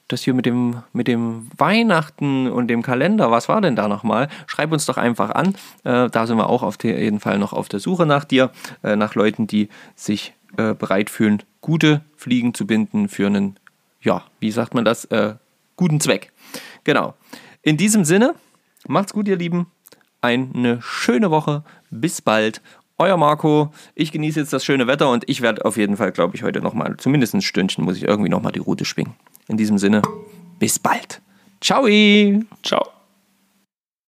das hier mit dem, mit dem Weihnachten und dem Kalender, was war denn da nochmal? Schreib uns doch einfach an. Äh, da sind wir auch auf jeden Fall noch auf der Suche nach dir, äh, nach Leuten, die sich äh, bereit fühlen, gute Fliegen zu binden für einen, ja, wie sagt man das, äh, guten Zweck. Genau. In diesem Sinne, macht's gut, ihr Lieben. Eine schöne Woche. Bis bald. Euer Marco. Ich genieße jetzt das schöne Wetter und ich werde auf jeden Fall, glaube ich, heute nochmal, zumindest ein Stündchen, muss ich irgendwie nochmal die Route schwingen. In diesem Sinne, bis bald. Ciao. Ciao.